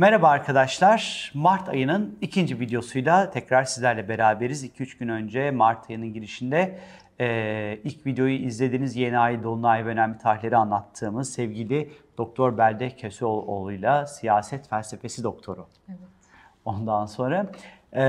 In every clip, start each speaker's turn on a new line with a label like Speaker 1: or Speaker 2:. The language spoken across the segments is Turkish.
Speaker 1: Merhaba arkadaşlar. Mart ayının ikinci videosuyla tekrar sizlerle beraberiz. 2-3 gün önce Mart ayının girişinde e, ilk videoyu izlediğiniz yeni ay, dolunay ve önemli tarihleri anlattığımız sevgili Doktor Belde Köseoğlu'yla siyaset felsefesi doktoru.
Speaker 2: Evet.
Speaker 1: Ondan sonra e,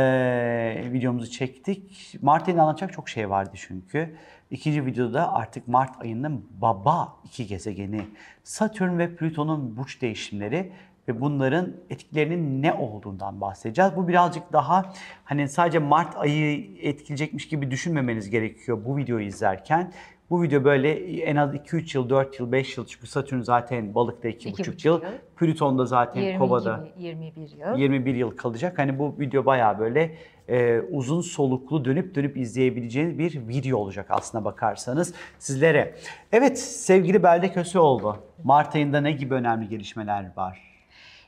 Speaker 1: videomuzu çektik. Mart ayında anlatacak çok şey vardı çünkü. İkinci videoda artık Mart ayının baba iki gezegeni Satürn ve Plüton'un burç değişimleri ve bunların etkilerinin ne olduğundan bahsedeceğiz. Bu birazcık daha hani sadece Mart ayı etkileyecekmiş gibi düşünmemeniz gerekiyor bu videoyu izlerken. Bu video böyle en az 2-3 yıl, 4 yıl, 5 yıl çünkü Satürn zaten balıkta 2,5
Speaker 2: İki buçuk
Speaker 1: yıl.
Speaker 2: yıl.
Speaker 1: Plüton da zaten
Speaker 2: 20
Speaker 1: kovada
Speaker 2: gibi, 21 yıl.
Speaker 1: 21 yıl kalacak. Hani bu video bayağı böyle e, uzun soluklu dönüp dönüp izleyebileceğiniz bir video olacak aslına bakarsanız sizlere. Evet sevgili Belde Köseoğlu, Mart ayında ne gibi önemli gelişmeler var?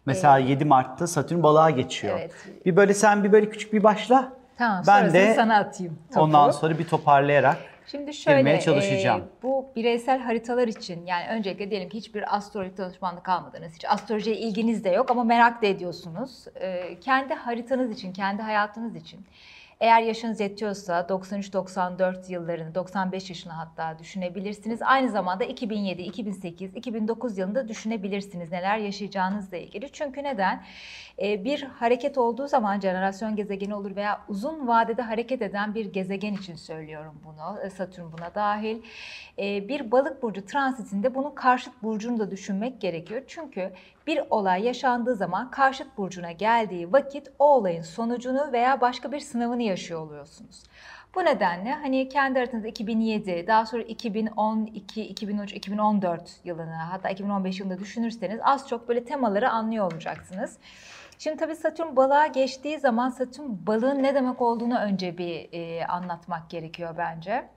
Speaker 1: Mesela 7 Mart'ta Satürn balığa geçiyor.
Speaker 2: Evet.
Speaker 1: Bir böyle sen bir böyle küçük bir başla.
Speaker 2: Tamam,
Speaker 1: ben de
Speaker 2: sana atayım. topu.
Speaker 1: ondan sonra bir toparlayarak
Speaker 2: Şimdi şöyle,
Speaker 1: girmeye çalışacağım.
Speaker 2: e, bu bireysel haritalar için yani öncelikle diyelim ki hiçbir astrolojik danışmanlık almadınız, hiç astrolojiye ilginiz de yok ama merak da ediyorsunuz. E, kendi haritanız için, kendi hayatınız için eğer yaşınız yetiyorsa 93-94 yıllarını, 95 yaşını hatta düşünebilirsiniz. Aynı zamanda 2007, 2008, 2009 yılında düşünebilirsiniz neler yaşayacağınızla ilgili. Çünkü neden? Ee, Bir hareket olduğu zaman jenerasyon gezegeni olur veya uzun vadede hareket eden bir gezegen için söylüyorum bunu. Ee, Satürn buna dahil. Ee, Bir balık burcu transitinde bunun karşıt burcunu da düşünmek gerekiyor. Çünkü bir olay yaşandığı zaman karşıt burcuna geldiği vakit o olayın sonucunu veya başka bir sınavını yaşıyor oluyorsunuz. Bu nedenle hani kendi haritanızda 2007, daha sonra 2012, 2013, 2014 yılını hatta 2015 yılında düşünürseniz az çok böyle temaları anlıyor olacaksınız. Şimdi tabii Satürn balığa geçtiği zaman Satürn balığın ne demek olduğunu önce bir e, anlatmak gerekiyor bence.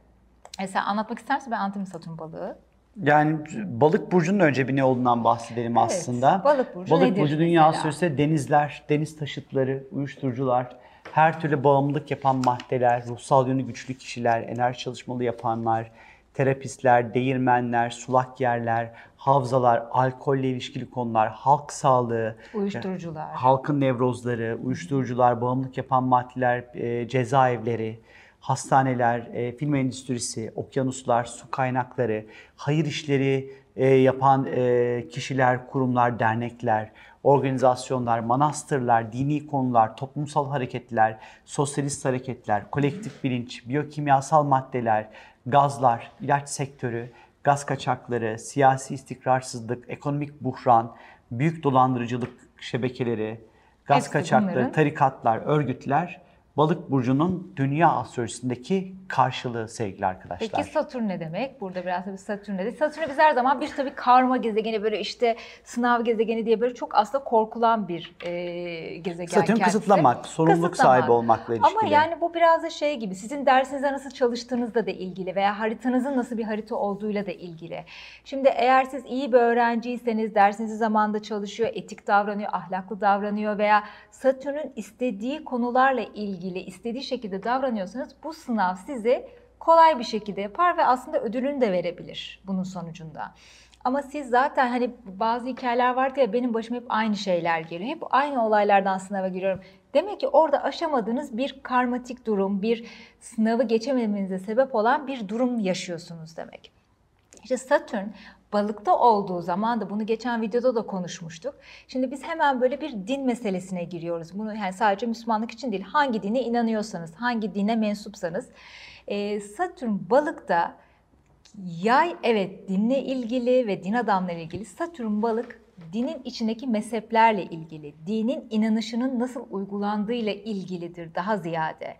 Speaker 2: E sen anlatmak ister misin? Ben anlatayım Satürn balığı.
Speaker 1: Yani balık burcunun önce bir ne olduğundan bahsedelim
Speaker 2: Evet,
Speaker 1: aslında.
Speaker 2: balık burcu
Speaker 1: Balık
Speaker 2: nedir
Speaker 1: burcu
Speaker 2: mesela?
Speaker 1: ise denizler, deniz taşıtları, uyuşturucular, her türlü bağımlılık yapan maddeler, ruhsal yönü güçlü kişiler, enerji çalışmalı yapanlar, terapistler, değirmenler, sulak yerler, havzalar, alkolle ilişkili konular, halk sağlığı,
Speaker 2: Uyuşturucular.
Speaker 1: halkın nevrozları, uyuşturucular, bağımlılık yapan maddeler, e, cezaevleri, hastaneler, e, film endüstrisi, okyanuslar, su kaynakları, hayır işleri e, yapan e, kişiler, kurumlar, dernekler, organizasyonlar, manastırlar, dini konular, toplumsal hareketler, sosyalist hareketler, kolektif bilinç, biyokimyasal maddeler, gazlar, ilaç sektörü, gaz kaçakları, siyasi istikrarsızlık, ekonomik buhran, büyük dolandırıcılık şebekeleri, gaz
Speaker 2: Hepsi
Speaker 1: kaçakları,
Speaker 2: bunların-
Speaker 1: tarikatlar, örgütler Balık burcunun dünya astrolojisindeki karşılığı sevgili arkadaşlar.
Speaker 2: Peki Satürn ne demek? Burada biraz tabii Satürn dedi. Satürn'ü biz her zaman bir tabii karma gezegeni böyle işte sınav gezegeni diye böyle çok aslında korkulan bir e, gezegen
Speaker 1: Satürn
Speaker 2: kendisi.
Speaker 1: kısıtlamak, sorumluluk
Speaker 2: Kısıtlamak.
Speaker 1: sahibi olmakla ilişkili.
Speaker 2: Ama yani bu biraz da şey gibi sizin dersinizde nasıl çalıştığınızla da ilgili veya haritanızın nasıl bir harita olduğuyla da ilgili. Şimdi eğer siz iyi bir öğrenciyseniz dersinizi zamanında çalışıyor, etik davranıyor, ahlaklı davranıyor veya Satürn'ün istediği konularla ilgili istediği şekilde davranıyorsanız bu sınav sizi kolay bir şekilde yapar ve aslında ödülünü de verebilir bunun sonucunda. Ama siz zaten hani bazı hikayeler vardı ya benim başıma hep aynı şeyler geliyor. Hep aynı olaylardan sınava giriyorum. Demek ki orada aşamadığınız bir karmatik durum, bir sınavı geçememenize sebep olan bir durum yaşıyorsunuz demek. İşte Satürn balıkta olduğu zaman da bunu geçen videoda da konuşmuştuk. Şimdi biz hemen böyle bir din meselesine giriyoruz. Bunu yani sadece Müslümanlık için değil, hangi dine inanıyorsanız, hangi dine mensupsanız. Ee, Satürn balıkta yay evet dinle ilgili ve din adamları ilgili. Satürn balık dinin içindeki mezheplerle ilgili, dinin inanışının nasıl uygulandığıyla ilgilidir daha ziyade.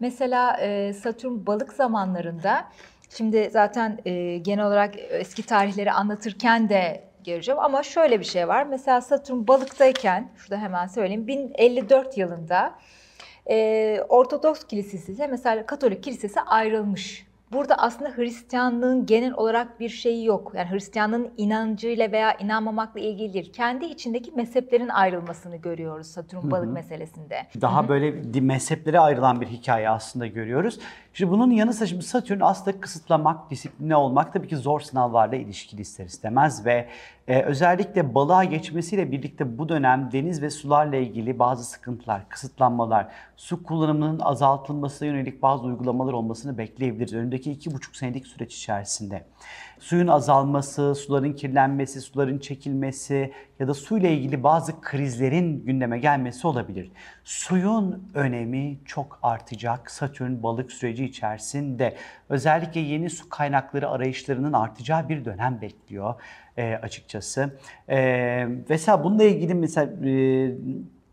Speaker 2: Mesela e, Satürn balık zamanlarında Şimdi zaten e, genel olarak eski tarihleri anlatırken de göreceğim ama şöyle bir şey var. Mesela Satürn balıktayken, şurada hemen söyleyeyim, 1054 yılında e, Ortodoks Kilisesi ise mesela Katolik Kilisesi ayrılmış. Burada aslında Hristiyanlığın genel olarak bir şeyi yok. Yani Hristiyanlığın inancıyla veya inanmamakla ilgili değil. Kendi içindeki mezheplerin ayrılmasını görüyoruz Satürn balık meselesinde.
Speaker 1: Daha böyle di- mezheplere ayrılan bir hikaye aslında görüyoruz. Şimdi bunun yanı sıra şimdi Satürn aslında kısıtlamak, disipline olmak tabii ki zor sınavlarla ilişkili ister istemez ve Ee, özellikle balığa geçmesiyle birlikte bu dönem deniz ve sularla ilgili bazı sıkıntılar, kısıtlanmalar, su kullanımının azaltılmasına yönelik bazı uygulamalar olmasını bekleyebiliriz. Önündeki iki buçuk senelik süreç içerisinde. Suyun azalması, suların kirlenmesi, suların çekilmesi ya da suyla ilgili bazı krizlerin gündeme gelmesi olabilir. Suyun önemi çok artacak Satürn balık süreci içerisinde. Özellikle yeni su kaynakları arayışlarının artacağı bir dönem bekliyor e, açıkçası. E, mesela bununla ilgili mesela e,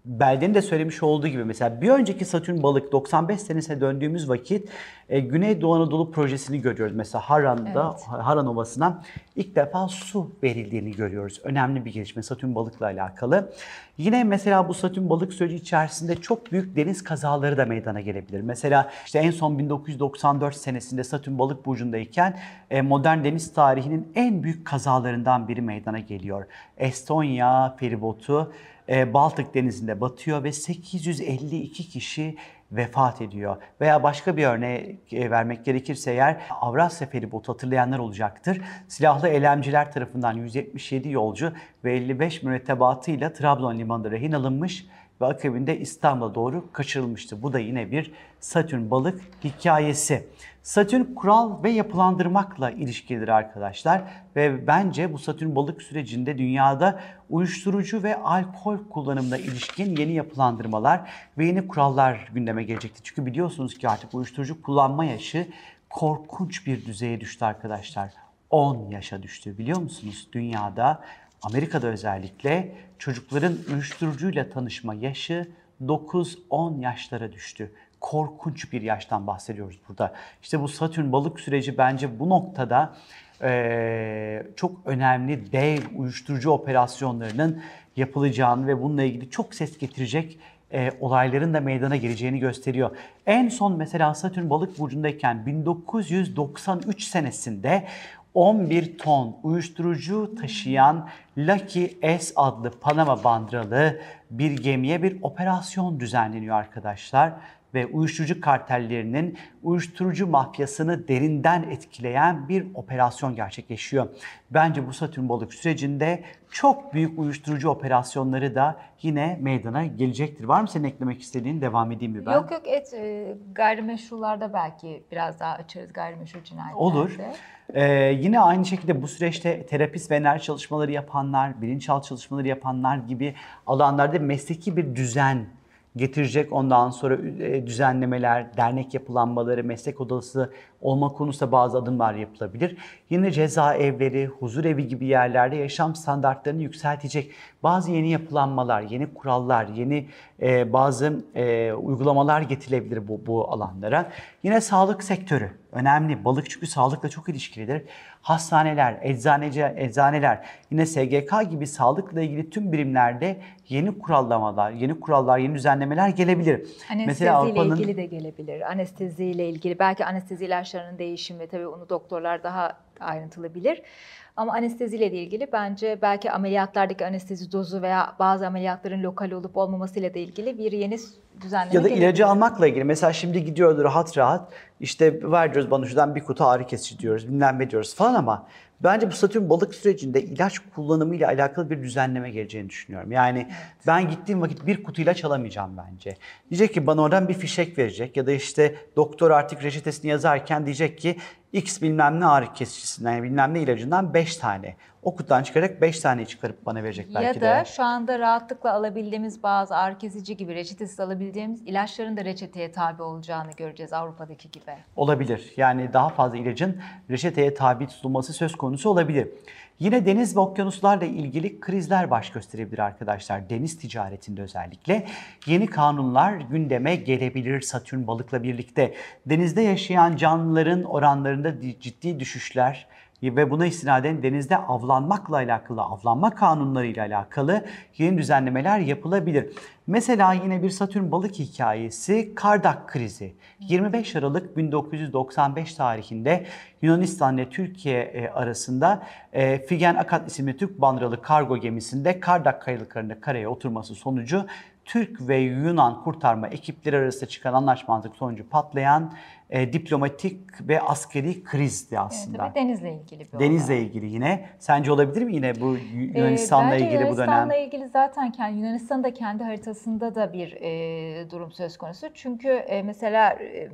Speaker 1: Belde'nin de söylemiş olduğu gibi mesela bir önceki Satürn balık 95 senesine döndüğümüz vakit e, Güneydoğu Anadolu projesini görüyoruz. Mesela Haran'da,
Speaker 2: Evet.
Speaker 1: Haran Ovası'na ilk defa su verildiğini görüyoruz. Önemli bir gelişme Satürn balıkla alakalı. Yine mesela bu Satürn balık süreci içerisinde çok büyük deniz kazaları da meydana gelebilir. Mesela işte en son 1994 senesinde Satürn balık burcundayken e, modern deniz tarihinin en büyük kazalarından biri meydana geliyor. Estonya feribotu Baltık denizinde batıyor ve 852 kişi vefat ediyor. Veya başka bir örnek e, vermek gerekirse eğer Avrasya feribotu hatırlayanlar olacaktır. Silahlı eylemciler tarafından 177 yolcu ve 55 mürettebatıyla Trabzon limanında rehin alınmış ve akabinde İstanbul'a doğru kaçırılmıştı. Bu da yine bir Satürn balık hikayesi. Satürn kural ve yapılandırmakla ilişkilidir arkadaşlar ve bence bu Satürn balık sürecinde dünyada uyuşturucu ve alkol kullanımına ilişkin yeni yapılandırmalar ve yeni kurallar gündeme gelecektir. Çünkü biliyorsunuz ki artık uyuşturucu kullanma yaşı korkunç bir düzeye düştü arkadaşlar. 10 yaşa düştü biliyor musunuz? Dünyada Amerika'da özellikle çocukların uyuşturucuyla tanışma yaşı 9-10 yaşlara düştü. Korkunç bir yaştan bahsediyoruz burada. İşte bu Satürn balık süreci bence bu noktada eee, çok önemli dev uyuşturucu operasyonlarının yapılacağını ve bununla ilgili çok ses getirecek e, olayların da meydana geleceğini gösteriyor. En son mesela Satürn balık burcundayken 1993 senesinde 11 ton uyuşturucu taşıyan Lucky S adlı Panama bandralı bir gemiye bir operasyon düzenleniyor arkadaşlar ve uyuşturucu kartellerinin uyuşturucu mafyasını derinden etkileyen bir operasyon gerçekleşiyor. Bence bu Satürn balık sürecinde çok büyük uyuşturucu operasyonları da yine meydana gelecektir. Var mı senin eklemek istediğin? Devam edeyim mi ben?
Speaker 2: Yok yok et e, gayrimeşrularda belki biraz daha açarız gayrimeşru cinayetlerde.
Speaker 1: Olur. Ee, yine aynı şekilde bu süreçte terapist ve enerji çalışmaları yapanlar, bilinçaltı çalışmaları yapanlar gibi alanlarda mesleki bir düzen getirecek. Ondan sonra e, düzenlemeler, dernek yapılanmaları, meslek odası olma konusunda bazı adımlar yapılabilir. Yine cezaevleri, huzur evi gibi yerlerde yaşam standartlarını yükseltecek bazı yeni yapılanmalar, yeni kurallar, yeni e, bazı e, uygulamalar getirilebilir bu, bu alanlara. Yine sağlık sektörü önemli. Balık çünkü sağlıkla çok ilişkilidir. Hastaneler, eczaneci, eczaneler, yine SGK gibi sağlıkla ilgili tüm birimlerde yeni kurallamalar, yeni kurallar, yeni düzenlemeler gelebilir.
Speaker 2: Anesteziyle ilgili de gelebilir. Anesteziyle ilgili belki anestezi ilaçlarının değişimi tabii onu doktorlar daha ayrıntılı bilir. Ama anesteziyle ilgili bence belki ameliyatlardaki anestezi dozu veya bazı ameliyatların lokal olup olmamasıyla da ilgili bir yeni düzenleme
Speaker 1: Ya da
Speaker 2: gelebilir.
Speaker 1: ilacı almakla ilgili. Mesela şimdi gidiyoruz rahat rahat işte ver diyoruz bana şuradan bir kutu ağrı kesici diyoruz bilmem ne diyoruz falan ama bence bu Satürn balık sürecinde ilaç kullanımıyla alakalı bir düzenleme geleceğini düşünüyorum. Yani ben gittiğim vakit bir kutu ilaç alamayacağım bence. Diyecek ki bana oradan bir fişek verecek ya da işte doktor artık reçetesini yazarken diyecek ki X bilmem ne ağrı kesicisinden yani bilmem ne ilacından 5 tane. O kutudan çıkarak 5 tane çıkarıp bana verecek belki
Speaker 2: Ya
Speaker 1: de.
Speaker 2: da şu anda rahatlıkla alabildiğimiz bazı ağrı kesici gibi reçetesiz alabildiğimiz ilaçların da reçeteye tabi olacağını göreceğiz Avrupa'daki gibi.
Speaker 1: Olabilir. Yani daha fazla ilacın reçeteye tabi tutulması söz konusu olabilir. Yine deniz ve okyanuslarla ilgili krizler baş gösterebilir arkadaşlar. Deniz ticaretinde özellikle. Yeni kanunlar gündeme gelebilir Satürn balıkla birlikte. Denizde yaşayan canlıların oranlarında di- ciddi düşüşler ve buna istinaden denizde avlanmakla alakalı, avlanma kanunlarıyla alakalı yeni düzenlemeler yapılabilir. Mesela yine bir Satürn balık hikayesi Kardak krizi. 25 Aralık 1995 tarihinde Yunanistan ile Türkiye e, arasında e, Figen Akat isimli Türk bandıralı kargo gemisinde Kardak kayalıklarında karaya oturması sonucu Türk ve Yunan kurtarma ekipleri arasında çıkan anlaşmazlık sonucu patlayan e, diplomatik ve askeri krizdi
Speaker 2: Evet,
Speaker 1: aslında.
Speaker 2: tabii denizle ilgili bir olay.
Speaker 1: Denizle ilgili yine. Sence olabilir mi yine bu
Speaker 2: Ee,
Speaker 1: Yunanistan'la
Speaker 2: bence
Speaker 1: ilgili bu dönem?
Speaker 2: Yunanistan'la ilgili zaten kendi, Yunanistan'ın da kendi haritasında da bir e, durum söz konusu. Çünkü e, mesela e,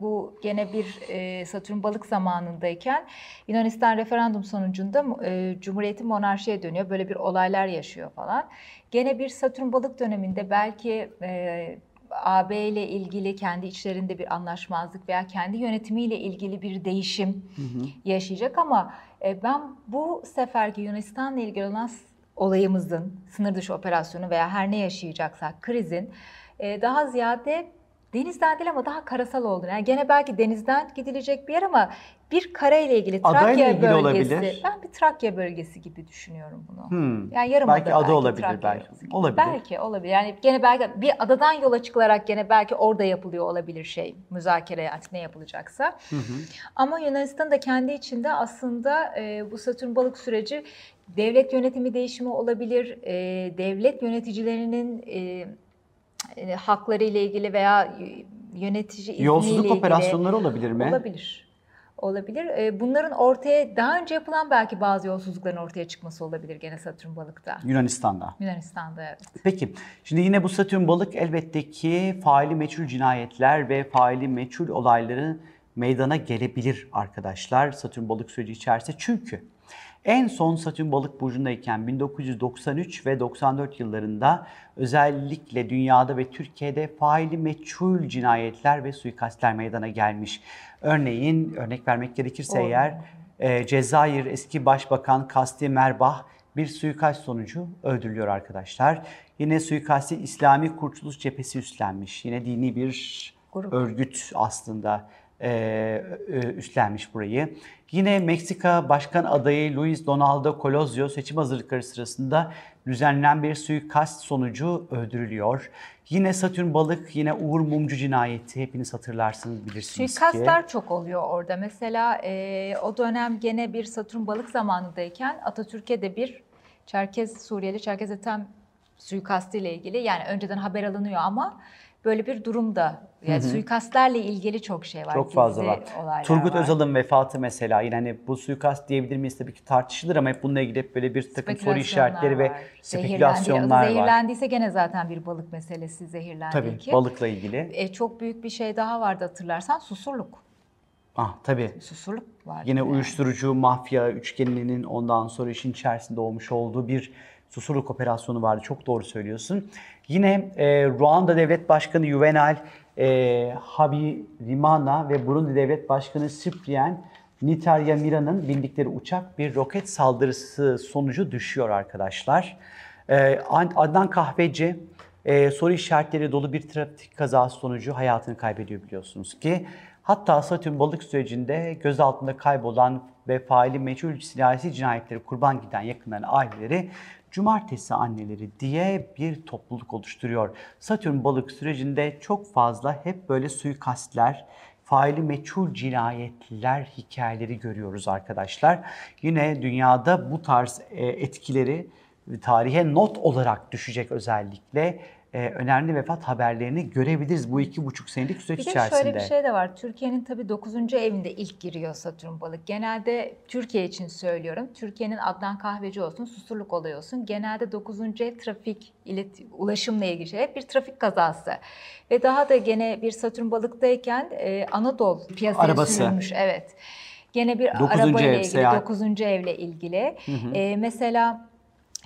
Speaker 2: bu gene bir e, Satürn balık zamanındayken Yunanistan referandum sonucunda e, Cumhuriyeti monarşiye dönüyor. Böyle bir olaylar yaşıyor falan. Gene bir Satürn balık döneminde belki e, AB ile ilgili kendi içlerinde bir anlaşmazlık veya kendi yönetimiyle ilgili bir değişim yaşayacak ama e, ben bu seferki Yunanistan'la ilgili olan olayımızın, sınır dışı operasyonu veya her ne yaşayacaksak krizin e, daha ziyade denizden değil ama daha karasal olduğunu. Yani gene belki denizden gidilecek bir yer ama bir kara ile ilgili
Speaker 1: Adayla
Speaker 2: Trakya
Speaker 1: ilgili
Speaker 2: bölgesi.
Speaker 1: olabilir.
Speaker 2: Ben bir Trakya bölgesi gibi düşünüyorum bunu.
Speaker 1: Hmm.
Speaker 2: Yani yarım
Speaker 1: Belki
Speaker 2: ada
Speaker 1: ada olabilir
Speaker 2: Trakya
Speaker 1: belki.
Speaker 2: bölgesi.
Speaker 1: Olabilir.
Speaker 2: Belki olabilir. Yani gene belki bir adadan yola çıkılarak gene belki orada yapılıyor olabilir şey. Müzakere artık ne yapılacaksa. Ama Yunanistan da kendi içinde aslında e, bu Satürn balık süreci devlet yönetimi değişimi olabilir. E, devlet yöneticilerinin e, e, hakları ile ilgili veya yönetici
Speaker 1: Yolsuzluk
Speaker 2: ilgili
Speaker 1: operasyonları olabilir mi?
Speaker 2: olabilir. Olabilir. E, bunların ortaya daha önce yapılan belki bazı yolsuzlukların ortaya çıkması olabilir gene Satürn balıkta.
Speaker 1: Yunanistan'da.
Speaker 2: Yunanistan'da evet.
Speaker 1: Peki, şimdi yine bu Satürn balık elbette ki faili meçhul cinayetler ve faili meçhul olayları meydana gelebilir arkadaşlar Satürn balık süreci içerisinde. Çünkü en son Satürn balık burcundayken 1993 ve 94 yıllarında özellikle dünyada ve Türkiye'de faili meçhul cinayetler ve suikastler meydana gelmiş. Örneğin örnek vermek gerekirse
Speaker 2: Olur.
Speaker 1: eğer e, Cezayir eski başbakan Kasti Merbah bir suikast sonucu öldürülüyor arkadaşlar. Yine suikasti İslami Kurtuluş Cephesi üstlenmiş. Yine dini bir
Speaker 2: Grup.
Speaker 1: örgüt aslında üstlenmiş burayı. Yine Meksika Başkan adayı Luis Donaldo Colosio seçim hazırlıkları sırasında düzenlenen bir suikast sonucu öldürülüyor. Yine Satürn Balık, yine Uğur Mumcu cinayeti hepiniz hatırlarsınız bilirsiniz ki.
Speaker 2: Suikastlar çok oluyor orada. Mesela e, o dönem gene bir Satürn balık zamanındayken Atatürk'e de bir Çerkez Suriyeli Çerkez Ethem suikastı ile ilgili yani önceden haber alınıyor ama böyle bir durumda yani suikastlerle ilgili çok şey var.
Speaker 1: Çok fazla var. Turgut
Speaker 2: var.
Speaker 1: Özal'ın vefatı mesela yine hani bu suikast diyebilir miyiz tabii ki tartışılır ama hep bununla ilgili hep böyle bir takım soru işaretleri ve
Speaker 2: var.
Speaker 1: spekülasyonlar var.
Speaker 2: Zehirlendiyse gene zaten bir balık meselesi zehirlendi
Speaker 1: Tabii
Speaker 2: ki.
Speaker 1: balıkla ilgili.
Speaker 2: E, çok büyük bir şey daha vardı hatırlarsan susurluk.
Speaker 1: Ah tabii.
Speaker 2: Susurluk vardı.
Speaker 1: Yine
Speaker 2: yani.
Speaker 1: uyuşturucu, mafya üçgeninin ondan sonra işin içerisinde olmuş olduğu bir susurluk operasyonu vardı. Çok doğru söylüyorsun. Yine e, Ruanda Devlet Başkanı Juvenal e, Habyarimana ve Burundi Devlet Başkanı Cyprien Nityamira'nın bindikleri uçak bir roket saldırısı sonucu düşüyor arkadaşlar. E, Adnan Kahveci e, soru işaretleri dolu bir trafik kazası sonucu hayatını kaybediyor biliyorsunuz ki. Hatta Satürn balık sürecinde gözaltında kaybolan ve faili meçhul siyasi cinayetleri kurban giden yakınların aileleri cumartesi anneleri diye bir topluluk oluşturuyor. Satürn balık sürecinde çok fazla hep böyle suikastler, faili meçhul cinayetler hikayeleri görüyoruz arkadaşlar. Yine dünyada bu tarz e, etkileri tarihe not olarak düşecek özellikle e, önemli vefat haberlerini görebiliriz bu iki buçuk senelik süreç
Speaker 2: Bir de
Speaker 1: içerisinde.
Speaker 2: şöyle bir şey de var. Türkiye'nin tabii 9. evinde ilk giriyor Satürn balık. Genelde Türkiye için söylüyorum. Türkiye'nin Adnan Kahveci olsun, Susurluk olayı olsun. Genelde 9. ev trafik, ilet, ulaşımla ilgili şey. Hep bir trafik kazası. Ve daha da gene bir Satürn balıktayken e, Anadolu piyasaya
Speaker 1: Arabası.
Speaker 2: sürülmüş. Evet. Gene bir
Speaker 1: Dokuzuncu
Speaker 2: arabayla
Speaker 1: ev,
Speaker 2: ilgili,
Speaker 1: seyahat.
Speaker 2: 9. evle ilgili. E, mesela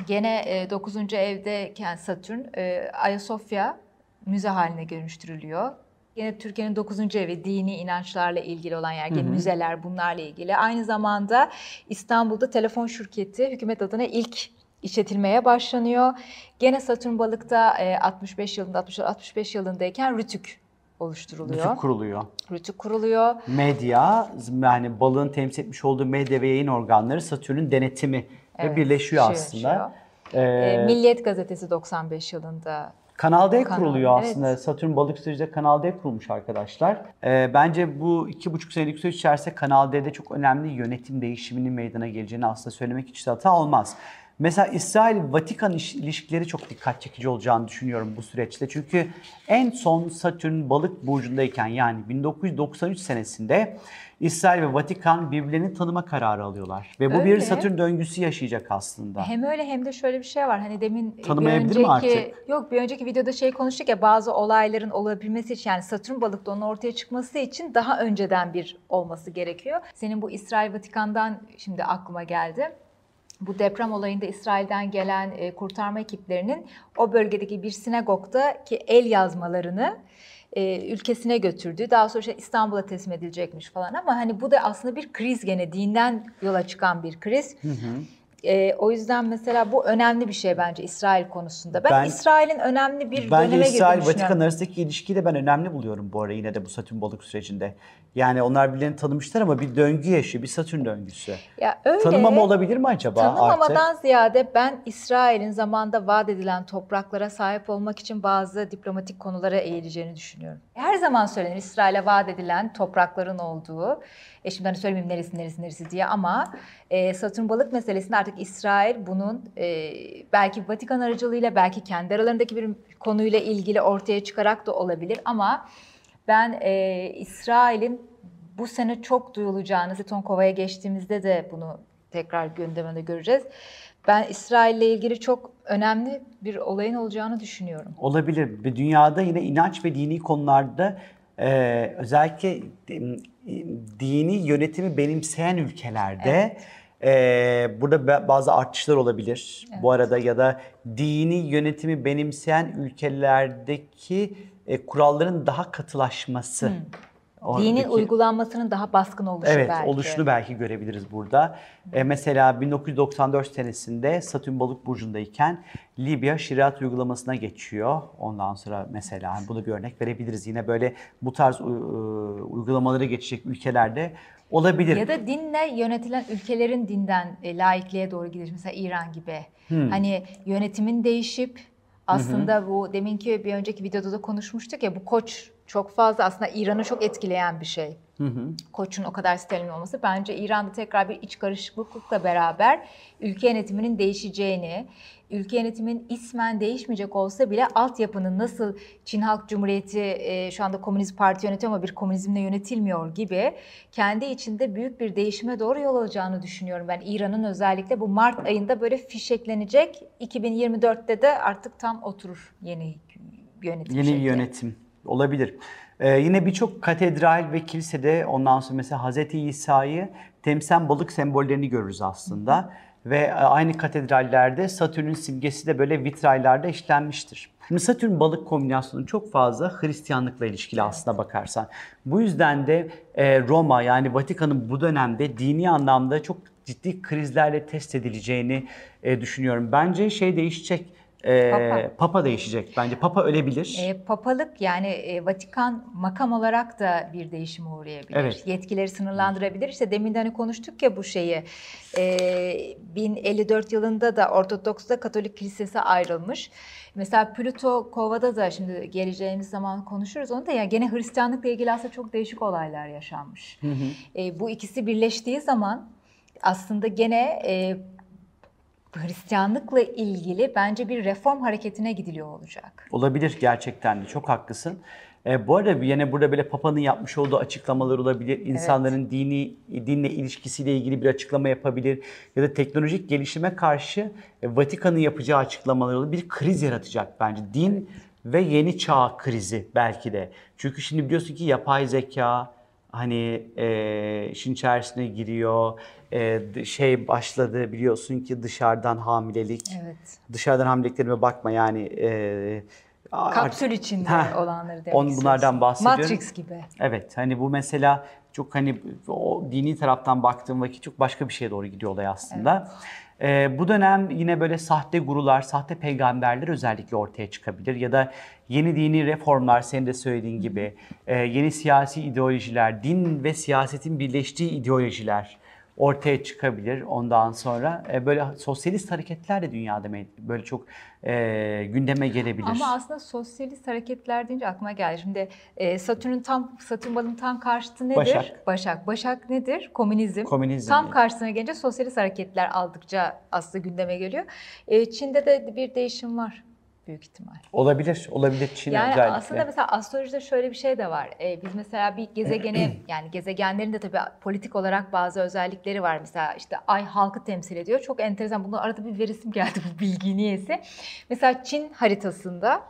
Speaker 2: Gene 9. evdeyken Satürn e, Ayasofya müze haline dönüştürülüyor. Yine Türkiye'nin 9. evi dini inançlarla ilgili olan yer, gene müzeler bunlarla ilgili. Aynı zamanda İstanbul'da telefon şirketi hükümet adına ilk işletilmeye başlanıyor. Gene Satürn balıkta e, 65 yılında 60 65 yılındayken Rütük oluşturuluyor.
Speaker 1: Rütük kuruluyor.
Speaker 2: Rütük kuruluyor.
Speaker 1: Medya, yani balığın temsil etmiş olduğu medya ve yayın organları Satürn'ün denetimi
Speaker 2: Evet,
Speaker 1: birleşiyor
Speaker 2: şey
Speaker 1: aslında. Ee,
Speaker 2: E, Milliyet gazetesi 95 yılında
Speaker 1: Kanal D
Speaker 2: Kanal,
Speaker 1: kuruluyor
Speaker 2: evet.
Speaker 1: aslında. Satürn balık sürecinde Kanal D kurulmuş arkadaşlar. Ee, bence bu iki buçuk senelik süreç içerisinde Kanal D'de çok önemli yönetim değişiminin meydana geleceğini aslında söylemek hiç de hata olmaz. Mesela İsrail-Vatikan iş- ilişkileri çok dikkat çekici olacağını düşünüyorum bu süreçte. Çünkü en son Satürn balık burcundayken yani 1993 senesinde İsrail ve Vatikan birbirlerini tanıma kararı alıyorlar. Ve bu bir
Speaker 2: Öyle.
Speaker 1: Satürn döngüsü yaşayacak aslında.
Speaker 2: Hem öyle hem de şöyle bir şey var. Hani demin bir
Speaker 1: Tanımayabilir mi
Speaker 2: önceki
Speaker 1: artık?
Speaker 2: yok bir önceki videoda şey konuştuk ya bazı olayların olabilmesi için yani Satürn balıkta onun ortaya çıkması için daha önceden bir olması gerekiyor. Senin bu İsrail Vatikan'dan şimdi aklıma geldi. Bu deprem olayında İsrail'den gelen e, kurtarma ekiplerinin o bölgedeki bir sinagogda ki el yazmalarını e, ülkesine götürdü. Daha sonra işte İstanbul'a teslim edilecekmiş falan ama hani bu da aslında bir kriz gene dinden yola çıkan bir kriz. E, o yüzden mesela bu önemli bir şey bence İsrail konusunda. Ben,
Speaker 1: Ben-
Speaker 2: İsrail'in önemli bir
Speaker 1: Bence
Speaker 2: döneme girdiğini
Speaker 1: İsrail
Speaker 2: düşünüyorum.
Speaker 1: Vatikan arasındaki ilişkiyi de ben önemli buluyorum bu ara yine de bu Satürn balık sürecinde. Yani onlar birbirlerini tanımışlar ama bir döngü yaşıyor, bir Satürn döngüsü.
Speaker 2: Ya öyle,
Speaker 1: Tanımama olabilir mi acaba artık?
Speaker 2: Tanımamadan ziyade ben İsrail'in zamanda vaat edilen topraklara sahip olmak için bazı diplomatik konulara eğileceğini düşünüyorum. Her zaman söylenir İsrail'e vaat edilen toprakların olduğu. E şimdi hani söylemeyeyim neresi neresi neresi diye ama e, Satürn balık meselesinde artık İsrail bunun e, belki Vatikan aracılığıyla belki kendi aralarındaki bir konuyla ilgili ortaya çıkarak da olabilir ama ben e, İsrail'in bu sene çok duyulacağını, Zitonkova'ya geçtiğimizde de bunu tekrar gündeminde göreceğiz. Ben İsrail'le ilgili çok önemli bir olayın olacağını düşünüyorum.
Speaker 1: Olabilir. Bir dünyada yine inanç ve dini konularda e, özellikle dini yönetimi benimseyen ülkelerde e, burada bazı artışlar olabilir. Bu arada ya da dini yönetimi benimseyen ülkelerdeki e, kuralların daha katılaşması.
Speaker 2: Hmm. Dinin uygulanmasının daha baskın oluşu
Speaker 1: Evet,
Speaker 2: belki.
Speaker 1: oluşunu belki görebiliriz burada. E, mesela 1994 senesinde Satürn Balık burcundayken Libya şeriat uygulamasına geçiyor. Ondan sonra mesela hani bunu bir örnek verebiliriz. Yine böyle bu tarz u- u- uygulamaları geçecek ülkelerde olabilir.
Speaker 2: Ya da dinle yönetilen ülkelerin dinden e, laikliğe doğru gidiş. Mesela İran gibi.
Speaker 1: Hmm.
Speaker 2: Hani yönetimin değişip aslında bu deminki bir önceki videoda da konuşmuştuk ya bu koç çok fazla aslında İran'ı çok etkileyen bir şey. Koç'un o kadar steril olması bence İran'da tekrar bir iç karışıklıkla beraber ülke yönetiminin değişeceğini, ülke yönetimin ismen değişmeyecek olsa bile altyapının nasıl Çin Halk Cumhuriyeti e, şu anda Komünist Parti yönetiyor ama bir komünizmle yönetilmiyor gibi kendi içinde büyük bir değişime doğru yol alacağını düşünüyorum. Ben İran'ın özellikle bu Mart ayında böyle fişeklenecek. 2024'te de artık tam oturur yeni yönetim
Speaker 1: Yeni
Speaker 2: şekli.
Speaker 1: yönetim olabilir. Ee, yine birçok katedral ve kilisede ondan sonra mesela Hz. İsa'yı temsilen balık sembollerini görürüz aslında. Ve e, aynı katedrallerde Satürn'ün simgesi de böyle vitraylarda işlenmiştir. Şimdi Satürn balık kombinasyonu çok fazla Hristiyanlıkla ilişkili aslına bakarsan. Bu yüzden de e, Roma yani Vatikan'ın bu dönemde dini anlamda çok ciddi krizlerle test edileceğini e, düşünüyorum. Bence şey değişecek. E,
Speaker 2: Papa.
Speaker 1: Papa değişecek. Bence Papa ölebilir.
Speaker 2: E, papalık yani e, Vatikan makam olarak da bir değişime uğrayabilir.
Speaker 1: Evet.
Speaker 2: Yetkileri sınırlandırabilir. İşte demin de hani konuştuk ya bu şeyi. E, 1054 yılında da Ortodoks'ta Katolik Kilisesi ayrılmış. Mesela Plüto Kova'da da şimdi geleceğimiz zaman konuşuruz onu da ya gene Hristiyanlıkla ilgili aslında çok değişik olaylar yaşanmış. E, bu ikisi birleştiği zaman aslında gene e, Hristiyanlıkla ilgili bence bir reform hareketine gidiliyor olacak.
Speaker 1: Olabilir gerçekten de çok haklısın. E, bu arada yine burada böyle Papa'nın yapmış olduğu açıklamalar olabilir. İnsanların dini dinle ilişkisiyle ilgili bir açıklama yapabilir. Ya da teknolojik gelişime karşı e, Vatikan'ın yapacağı açıklamalar olabilir. Bir kriz yaratacak bence. Din ve yeni çağ krizi belki de. Çünkü şimdi biliyorsun ki yapay zeka hani e, işin içerisine giriyor. E, şey başladı biliyorsun ki dışarıdan hamilelik.
Speaker 2: Evet.
Speaker 1: Dışarıdan hamileliklerime bakma yani. E,
Speaker 2: Kapsül içinde
Speaker 1: Heh,
Speaker 2: olanları demek
Speaker 1: on bunlardan bahsediyorum.
Speaker 2: Matrix gibi.
Speaker 1: Evet hani bu mesela çok hani o dini taraftan baktığım vakit çok başka bir şeye doğru gidiyor olay aslında. Ee, bu dönem yine böyle sahte gurular, sahte peygamberler özellikle ortaya çıkabilir ya da yeni dini reformlar senin de söylediğin gibi e, yeni siyasi ideolojiler, din ve siyasetin birleştiği ideolojiler ortaya çıkabilir ondan sonra. E, böyle sosyalist hareketler de dünyada böyle çok e, gündeme gelebilir.
Speaker 2: Ama aslında sosyalist hareketler deyince aklıma geldi. Şimdi e, Satürn'ün tam Satürn balığın tam karşıtı nedir?
Speaker 1: Başak.
Speaker 2: Başak. Başak nedir? Komünizm.
Speaker 1: Komünizm.
Speaker 2: Tam karşısına gelince sosyalist hareketler aldıkça aslında gündeme geliyor. E, Çin'de de bir değişim var büyük ihtimal.
Speaker 1: Olabilir, olabilir Çin
Speaker 2: Yani
Speaker 1: özellikle.
Speaker 2: aslında mesela astrolojide şöyle bir şey de var. Ee, biz mesela bir gezegeni yani gezegenlerin de tabii politik olarak bazı özellikleri var. Mesela işte ay halkı temsil ediyor. Çok enteresan. Bunun arada bir verisim geldi bu bilgi niyeyse. Mesela Çin haritasında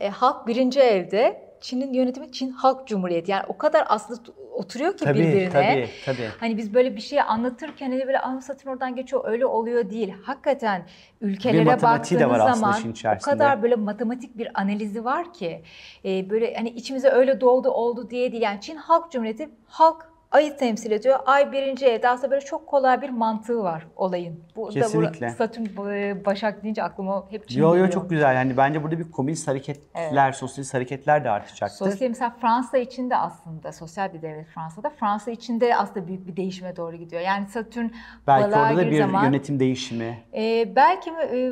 Speaker 2: e, halk birinci evde. Çin'in yönetimi Çin Halk Cumhuriyeti. Yani o kadar aslında oturuyor ki
Speaker 1: tabii,
Speaker 2: birbirine.
Speaker 1: tabii, tabii.
Speaker 2: Hani biz böyle bir şeyi anlatırken hani böyle "Aa, Satürn oradan geçiyor öyle oluyor değil. Hakikaten ülkelere baktığınız zaman o kadar böyle matematik bir analizi var ki e, böyle hani içimize öyle doğdu oldu diye değil. Yani Çin Halk Cumhuriyeti halk ayı temsil ediyor. Ay birinci evde aslında böyle çok kolay bir mantığı var olayın. Bu da
Speaker 1: Kesinlikle.
Speaker 2: bu Satürn e, Başak deyince aklıma hep Çin
Speaker 1: Yo yo çok güzel. Yani bence burada bir komünist hareketler, sosyalist hareketler de artacaktır.
Speaker 2: Sosyal mesela Fransa için de aslında sosyal bir devlet Fransa'da. Fransa için de aslında büyük bir değişime doğru gidiyor. Yani Satürn
Speaker 1: Belki orada da bir
Speaker 2: zaman
Speaker 1: yönetim değişimi.
Speaker 2: e, belki e,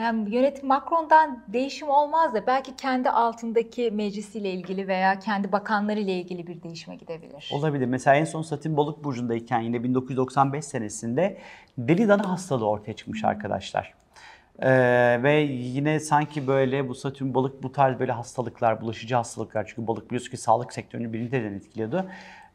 Speaker 2: yani yönetim Macron'dan değişim olmaz da belki kendi altındaki meclisiyle ilgili veya kendi bakanlarıyla ilgili bir değişime gidebilir.
Speaker 1: Olabilir. Mesela en son Satürn balık burcundayken yine 1995 senesinde deli dana hastalığı ortaya çıkmış arkadaşlar. Ee, ve yine sanki böyle bu Satürn balık bu tarz böyle hastalıklar, bulaşıcı hastalıklar çünkü balık biliyorsun ki sağlık sektörünü birinciden etkiliyordu.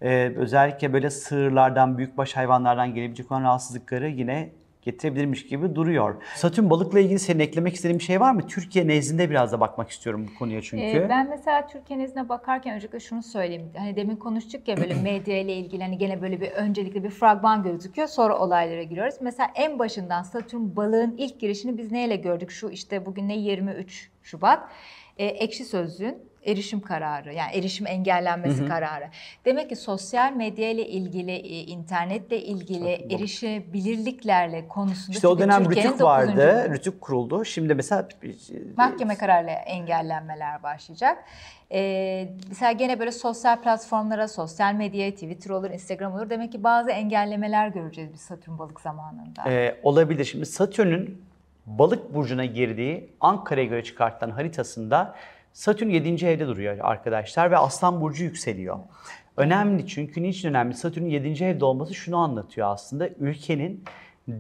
Speaker 1: Ee, özellikle böyle sığırlardan, büyükbaş hayvanlardan gelebilecek olan rahatsızlıkları yine getirebilirmiş gibi duruyor. Satürn balıkla ilgili senin eklemek istediğin bir şey var mı? Türkiye nezdinde biraz da bakmak istiyorum bu konuya çünkü.
Speaker 2: Ee, ben mesela Türkiye nezdine bakarken öncelikle şunu söyleyeyim. Hani demin konuştuk ya böyle medya ile ilgili hani gene böyle bir öncelikle bir fragman gözüküyor sonra olaylara giriyoruz. Mesela en başından Satürn balığın ilk girişini biz neyle gördük? Şu işte bugün ne 23 Şubat. Ee, ekşi Sözlüğün erişim kararı yani erişim engellenmesi kararı. Demek ki sosyal medya ile ilgili, e, internetle ilgili
Speaker 1: balık.
Speaker 2: erişebilirliklerle konusunda
Speaker 1: İşte o dönem Rütük
Speaker 2: 9.
Speaker 1: vardı. Rütük kuruldu. Şimdi mesela
Speaker 2: Mahkeme kararıyla engellenmeler başlayacak. Ee, mesela gene böyle sosyal platformlara, sosyal medyaya, Twitter olur, Instagram olur. Demek ki bazı engellemeler göreceğiz biz Satürn balık zamanında.
Speaker 1: Ee, olabilir. Şimdi Satürn'ün balık burcuna girdiği Ankara'ya göre çıkartılan haritasında Satürn 7. evde duruyor arkadaşlar ve Aslan Burcu yükseliyor. Önemli çünkü niçin önemli? Satürn'ün 7. evde olması şunu anlatıyor aslında. Ülkenin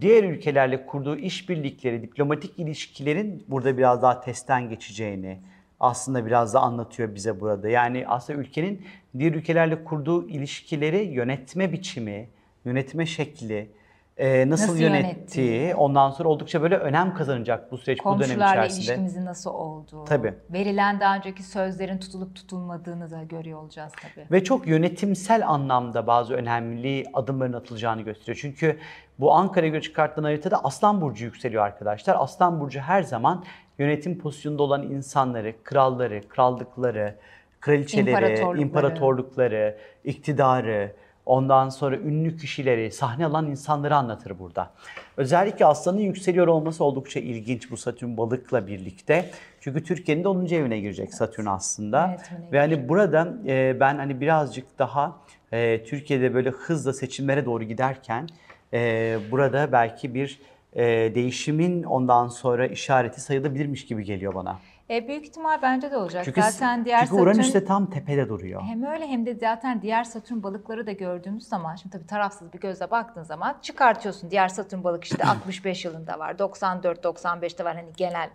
Speaker 1: diğer ülkelerle kurduğu işbirlikleri, diplomatik ilişkilerin burada biraz daha testten geçeceğini aslında biraz da anlatıyor bize burada. Yani aslında ülkenin diğer ülkelerle kurduğu ilişkileri yönetme biçimi, yönetme şekli, e, nasıl,
Speaker 2: Nasıl
Speaker 1: yönettiği,
Speaker 2: yönettiği.
Speaker 1: ondan sonra oldukça böyle önem kazanacak bu süreç, bu dönem
Speaker 2: Komşularla
Speaker 1: içerisinde.
Speaker 2: ilişkimizin nasıl olduğu,
Speaker 1: Tabii.
Speaker 2: verilen daha önceki sözlerin tutulup tutulmadığını da görüyor olacağız tabii.
Speaker 1: Ve çok yönetimsel anlamda bazı önemli adımların atılacağını gösteriyor. Çünkü bu Ankara'ya göre çıkartılan haritada Aslan Burcu yükseliyor arkadaşlar. Aslan Burcu her zaman yönetim pozisyonunda olan insanları, kralları, krallıkları, kraliçeleri,
Speaker 2: İmparatorlukları.
Speaker 1: imparatorlukları, iktidarı, ondan sonra ünlü kişileri, sahne alan insanları anlatır burada. Özellikle Aslan'ın yükseliyor olması oldukça ilginç bu Satürn balıkla birlikte. Çünkü Türkiye'nin de 10. evine girecek Satürn aslında.
Speaker 2: Evet,
Speaker 1: Ve hani burada e, ben hani birazcık daha e, Türkiye'de böyle hızla seçimlere doğru giderken e, burada belki bir e, değişimin ondan sonra işareti sayılabilirmiş gibi geliyor bana.
Speaker 2: E, büyük ihtimal bence de olacak.
Speaker 1: Çünkü,
Speaker 2: zaten diğer
Speaker 1: çünkü Uranüs de tam tepede duruyor.
Speaker 2: Hem öyle hem de zaten diğer Satürn balıkları da gördüğümüz zaman şimdi tabii tarafsız bir gözle baktığın zaman çıkartıyorsun. Diğer Satürn balık işte 65 yılında var, 94-95'te var hani genel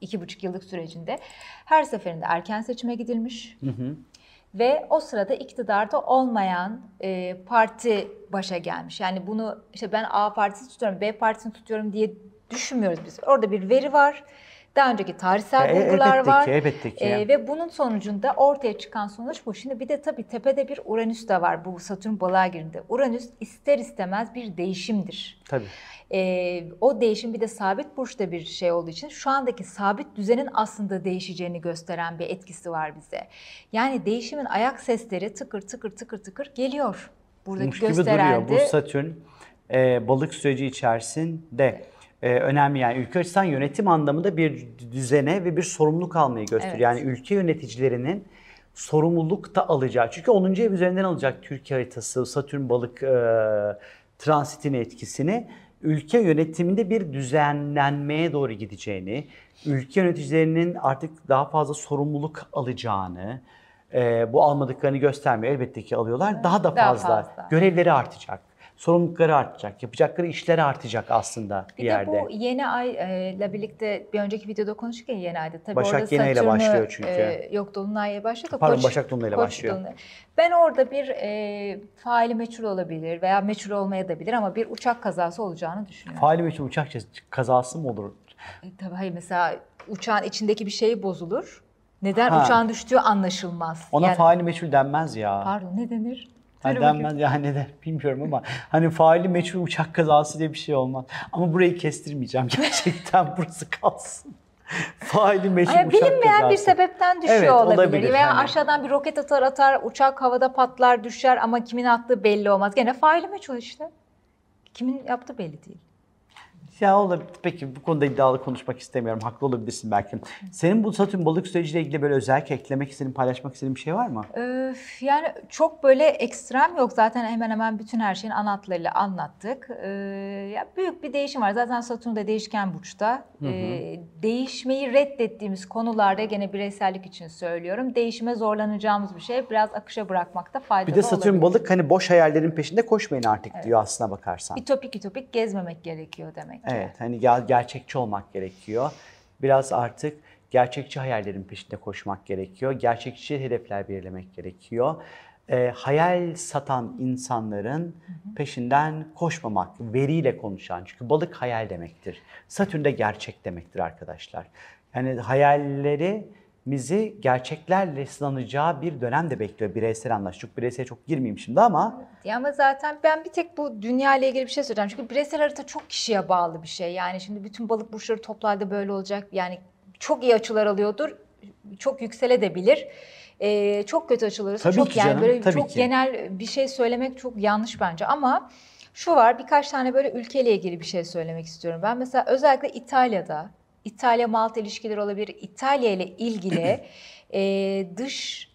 Speaker 2: iki buçuk yıllık sürecinde. Her seferinde erken seçime gidilmiş. Ve o sırada iktidarda olmayan e, parti başa gelmiş. Yani bunu işte ben A partisi tutuyorum, B partisini tutuyorum diye düşünmüyoruz biz. Orada bir veri var. Daha önceki tarihsel
Speaker 1: E, e,
Speaker 2: bulgular
Speaker 1: elbette
Speaker 2: var.
Speaker 1: ki, elbette ki.
Speaker 2: E, ve bunun sonucunda ortaya çıkan sonuç bu. Şimdi bir de tabii tepede bir Uranüs de var bu Satürn balığa girdiğinde. Uranüs ister istemez bir değişimdir.
Speaker 1: Tabii.
Speaker 2: E, o değişim bir de sabit burçta bir şey olduğu için şu andaki sabit düzenin aslında değişeceğini gösteren bir etkisi var bize. Yani değişimin ayak sesleri tıkır tıkır tıkır tıkır geliyor. Buradaki
Speaker 1: Muş gibi
Speaker 2: gösteren
Speaker 1: duruyor. Bu Satürn e, balık süreci içerisinde e, önemli yani ülke açısından yönetim anlamında bir düzene ve bir sorumluluk almayı gösteriyor.
Speaker 2: Evet.
Speaker 1: Yani ülke yöneticilerinin sorumluluk da alacağı. Çünkü 10. ev üzerinden alacak Türkiye haritası, Satürn balık e, transitin etkisini ülke yönetiminde bir düzenlenmeye doğru gideceğini, ülke yöneticilerinin artık daha fazla sorumluluk alacağını, e, bu almadıklarını göstermiyor. Elbette ki alıyorlar. Daha da
Speaker 2: Daha
Speaker 1: fazla,
Speaker 2: fazla.
Speaker 1: görevleri artacak, sorumlulukları artacak, yapacakları işleri artacak aslında bir,
Speaker 2: Bir
Speaker 1: yerde.
Speaker 2: de bu yeni ay e, ile birlikte bir önceki videoda konuştuk ya yeni ayda. Tabii
Speaker 1: Başak
Speaker 2: orada
Speaker 1: yeni
Speaker 2: Satürn'ü,
Speaker 1: başlıyor çünkü.
Speaker 2: e, yok Dolunay'la başlıyor da
Speaker 1: Pardon,
Speaker 2: Koç-
Speaker 1: Başak Dolunay'la
Speaker 2: Koç
Speaker 1: başlıyor.
Speaker 2: Dolunay. Ben orada bir e, faili meçhul olabilir veya meçhul olmaya da bilir ama bir uçak kazası olacağını düşünüyorum.
Speaker 1: Faali meçhul uçak kazası mı olur?
Speaker 2: E, tabii hayır mesela uçağın içindeki bir şey bozulur. Neden
Speaker 1: Ha.
Speaker 2: uçağın düştüğü anlaşılmaz.
Speaker 1: Ona
Speaker 2: Yani-
Speaker 1: faali meçhul denmez ya.
Speaker 2: Pardon ne denir?
Speaker 1: Ha,
Speaker 2: Söyle bakayım.
Speaker 1: denmez yani neden bilmiyorum ama hani faali meçhul uçak kazası diye bir şey olmaz. Ama burayı kestirmeyeceğim gerçekten burası kalsın. faali meçhul
Speaker 2: Ay,
Speaker 1: uçak
Speaker 2: bilinmeyen
Speaker 1: kazası.
Speaker 2: bir sebepten düşüyor
Speaker 1: Evet,
Speaker 2: olabilir.
Speaker 1: olabilir.
Speaker 2: Veya
Speaker 1: Hani-
Speaker 2: aşağıdan bir roket atar atar, uçak havada patlar düşer ama kimin attığı belli olmaz. Gene faili meçhul işte. Kimin yaptığı belli değil.
Speaker 1: Ya olabilir. Peki bu konuda iddialı konuşmak istemiyorum. Haklı olabilirsin belki. Senin bu Satürn balık süreciyle ilgili böyle özellikle eklemek istediğin, paylaşmak istediğin bir şey var mı?
Speaker 2: Öf, yani çok böyle ekstrem yok. Zaten hemen hemen bütün her şeyin ana hatlarıyla anlattık. Ee, ya büyük bir değişim var. Zaten Satürn de değişken burçta. Ee, değişmeyi reddettiğimiz konularda gene bireysellik için söylüyorum. Değişime zorlanacağımız bir şey. Biraz akışa bırakmakta fayda
Speaker 1: Bir de Satürn
Speaker 2: olabilir.
Speaker 1: balık hani boş hayallerin peşinde koşmayın artık diyor aslına bakarsan.
Speaker 2: Ütopik ütopik gezmemek gerekiyor demek.
Speaker 1: Evet hani ger- gerçekçi olmak gerekiyor. Biraz artık gerçekçi hayallerin peşinde koşmak gerekiyor. Gerçekçi hedefler belirlemek gerekiyor. Ee, hayal satan insanların peşinden koşmamak, veriyle konuşan. Çünkü balık hayal demektir. Satürn de gerçek demektir arkadaşlar. Yani hayallerimizi gerçeklerle sınanacağı bir dönem de bekliyor bireysel anlaş. Çok bireysel çok girmeyeyim şimdi ama
Speaker 2: Ya ama zaten ben bir tek bu dünya ile ilgili bir şey söyleyeceğim. Çünkü bireysel harita çok kişiye bağlı bir şey. Yani şimdi bütün balık burçları toplarda böyle olacak. Yani çok iyi açılar alıyordur. Çok yükselebilir. Ee, çok kötü açılar alıyorsa
Speaker 1: Tabii
Speaker 2: çok
Speaker 1: ki
Speaker 2: yani
Speaker 1: canım,
Speaker 2: böyle
Speaker 1: tabii
Speaker 2: çok
Speaker 1: ki.
Speaker 2: genel bir şey söylemek çok yanlış bence ama şu var birkaç tane böyle ülkeyle ilgili bir şey söylemek istiyorum. Ben mesela özellikle İtalya'da İtalya Malta ilişkileri olabilir. İtalya ile ilgili e, dış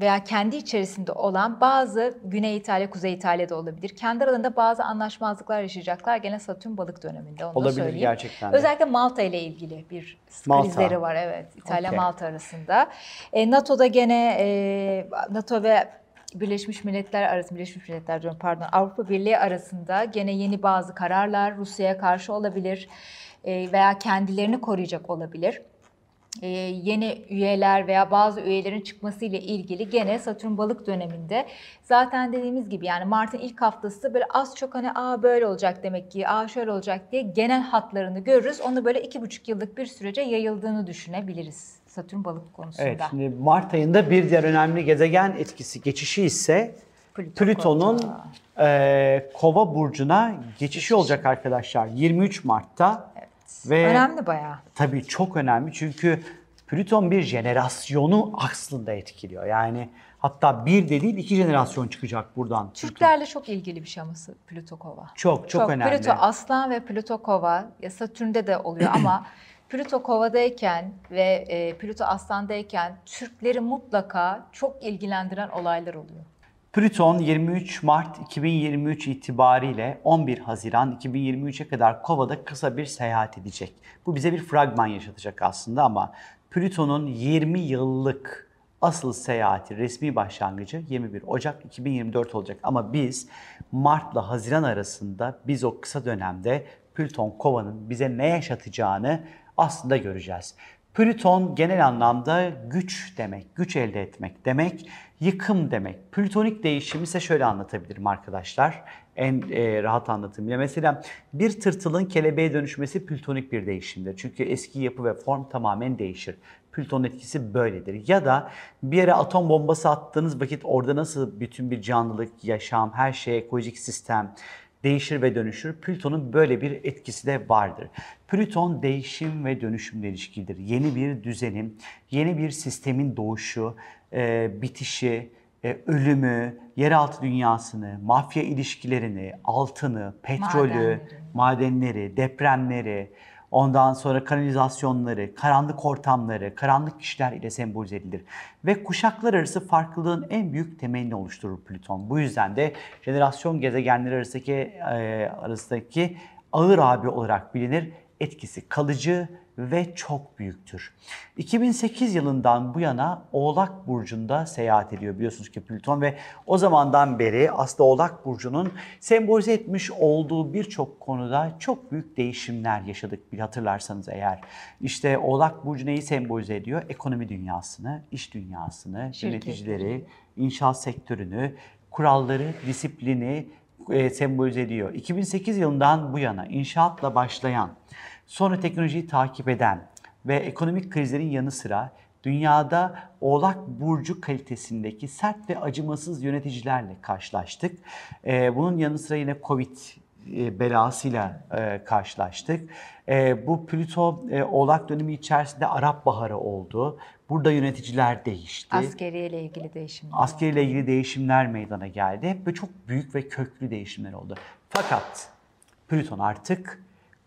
Speaker 2: veya kendi içerisinde olan bazı Güney İtalya, Kuzey İtalya'da olabilir. Kendi aralarında bazı anlaşmazlıklar yaşayacaklar gene Satürn balık döneminde onu da
Speaker 1: olabilir
Speaker 2: söyleyeyim.
Speaker 1: gerçekten de.
Speaker 2: Özellikle Malta ile ilgili bir
Speaker 1: Malta.
Speaker 2: krizleri var evet İtalya
Speaker 1: Okey.
Speaker 2: Malta arasında. E, NATO'da gene e, NATO ve Birleşmiş Milletler arasında Birleşmiş Milletler diyorum pardon Avrupa Birliği arasında gene yeni bazı kararlar Rusya'ya karşı olabilir veya kendilerini koruyacak olabilir. E, yeni üyeler veya bazı üyelerin çıkması ile ilgili gene Satürn balık döneminde zaten dediğimiz gibi yani Mart'ın ilk haftası böyle az çok hani aa böyle olacak demek ki aa şöyle olacak diye genel hatlarını görürüz. Onu böyle iki buçuk yıllık bir sürece yayıldığını düşünebiliriz Satürn balık konusunda.
Speaker 1: Evet, şimdi Mart ayında bir diğer önemli gezegen etkisi geçişi ise
Speaker 2: Plüto
Speaker 1: Plüton'un e, Kova burcuna geçişi olacak arkadaşlar 23 Mart'ta. Ve
Speaker 2: Önemli bayağı.
Speaker 1: tabii çok önemli çünkü Plüton bir jenerasyonu aslında etkiliyor. Yani hatta bir de değil iki jenerasyon çıkacak buradan. Plüton.
Speaker 2: Türklerle çok ilgili bir şey ama Plüto Kova.
Speaker 1: Çok çok, önemli.
Speaker 2: Plüto Aslan ve Plüto Kova ya Satürn'de de oluyor ama Plüto Kova'dayken ve e, Plüto Aslan'dayken Türkleri mutlaka çok ilgilendiren olaylar oluyor.
Speaker 1: Plüton 23 Mart 2023 itibariyle 11 Haziran 2023'e kadar Kova'da kısa bir seyahat edecek. Bu bize bir fragman yaşatacak aslında ama Plüton'un 20 yıllık asıl seyahati, resmi başlangıcı 21 Ocak 2024 olacak. Ama biz Mart'la Haziran arasında biz o kısa dönemde Plüton Kova'nın bize ne yaşatacağını aslında göreceğiz. Plüton genel anlamda güç demek, güç elde etmek demek, yıkım demek. Plütonik değişimi ise şöyle anlatabilirim arkadaşlar. En e, rahat anlatımıyla. Mesela bir tırtılın kelebeğe dönüşmesi plütonik bir değişimdir. Çünkü eski yapı ve form tamamen değişir. Plüton etkisi böyledir. Ya da bir yere atom bombası attığınız vakit orada nasıl bütün bir canlılık, yaşam, her şey, ekolojik sistem, değişir ve dönüşür. Plüton'un böyle bir etkisi de vardır. Plüton değişim ve dönüşümle ilişkilidir. Yeni bir düzenin, yeni bir sistemin doğuşu, e, bitişi, e, ölümü, yeraltı dünyasını, mafya ilişkilerini, altını, petrolü,
Speaker 2: Madenleri.
Speaker 1: madenleri, depremleri, ondan sonra kanalizasyonları, karanlık ortamları, karanlık kişiler ile sembolize edilir. Ve kuşaklar arası farklılığın en büyük temelini oluşturur Plüton. Bu yüzden de jenerasyon gezegenleri arasındaki, e, arasındaki ağır abi olarak bilinir. Etkisi kalıcı ve çok büyüktür. 2008 yılından bu yana Oğlak Burcu'nda seyahat ediyor biliyorsunuz ki Plüton ve o zamandan beri aslında Oğlak Burcu'nun sembolize etmiş olduğu birçok konuda çok büyük değişimler yaşadık bir hatırlarsanız eğer. İşte Oğlak Burcu neyi sembolize ediyor? Ekonomi dünyasını, iş dünyasını, yöneticileri, inşaat sektörünü, kuralları, disiplini e, sembolize ediyor. 2008 yılından bu yana inşaatla başlayan, sonra teknolojiyi takip eden ve ekonomik krizlerin yanı sıra dünyada Oğlak Burcu kalitesindeki sert ve acımasız yöneticilerle karşılaştık. E, bunun yanı sıra yine Covid e, belasıyla e, karşılaştık. E, bu Plüto e, Oğlak dönemi içerisinde Arap Baharı oldu. Burada yöneticiler değişti.
Speaker 2: Askeriye ile ilgili değişimler.
Speaker 1: Askeriyle ilgili değişimler meydana geldi ve çok büyük ve köklü değişimler oldu. Fakat Plüton artık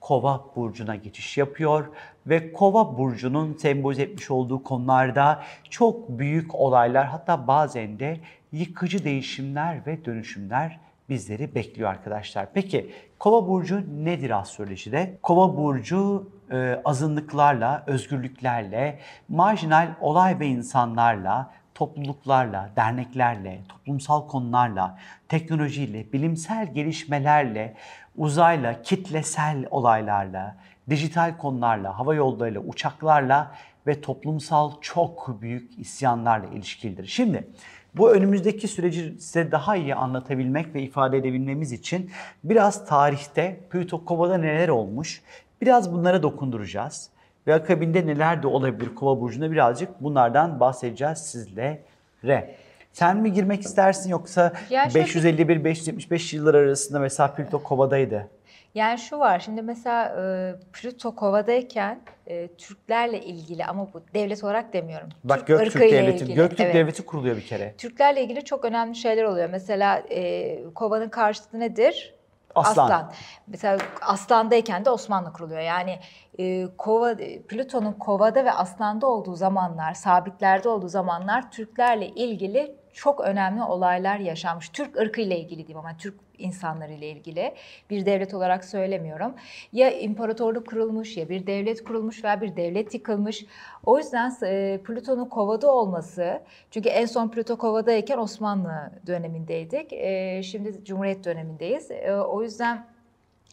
Speaker 1: Kova burcuna geçiş yapıyor ve Kova burcunun sembolize etmiş olduğu konularda çok büyük olaylar hatta bazen de yıkıcı değişimler ve dönüşümler bizleri bekliyor arkadaşlar. Peki Kova burcu nedir astrolojide? Kova burcu e, azınlıklarla, özgürlüklerle, marjinal olay ve insanlarla, topluluklarla, derneklerle, toplumsal konularla, teknolojiyle, bilimsel gelişmelerle, uzayla, kitlesel olaylarla, dijital konularla, hava yollarıyla, uçaklarla ve toplumsal çok büyük isyanlarla ilişkilidir. Şimdi bu önümüzdeki süreci size daha iyi anlatabilmek ve ifade edebilmemiz için biraz tarihte Plüto Kova'da neler olmuş, biraz bunlara dokunduracağız. Ve akabinde neler de olabilir Kova burcunda birazcık bunlardan bahsedeceğiz sizlere. Sen mi girmek istersin yoksa
Speaker 2: Ya şöyle-
Speaker 1: 551-575 yıllar arasında mesela Plüto Kova'daydı.
Speaker 2: Yani şu var şimdi mesela e, Plüto Kova'dayken e, Türklerle ilgili ama bu devlet olarak demiyorum.
Speaker 1: Bak
Speaker 2: Türk
Speaker 1: Göktürk Devleti,
Speaker 2: ilgili,
Speaker 1: Göktürk
Speaker 2: evet.
Speaker 1: Devleti kuruluyor bir kere.
Speaker 2: Türklerle ilgili çok önemli şeyler oluyor. Mesela e, Kova'nın karşıtı nedir?
Speaker 1: Aslan.
Speaker 2: Mesela Aslan'dayken de Osmanlı kuruluyor. Yani e, Kova, Plüton'un Kova'da ve Aslan'da olduğu zamanlar, sabitlerde olduğu zamanlar Türklerle ilgili çok önemli olaylar yaşanmış. Türk ırkıyla ilgili diyeyim ama Türk insanları ile ilgili bir devlet olarak söylemiyorum. Ya imparatorluk kurulmuş ya bir devlet kurulmuş veya bir devlet yıkılmış. O yüzden e, Plüton'un Kova'da olması çünkü en son Plüto Kova'dayken Osmanlı dönemindeydik. E, şimdi Cumhuriyet dönemindeyiz. E, o yüzden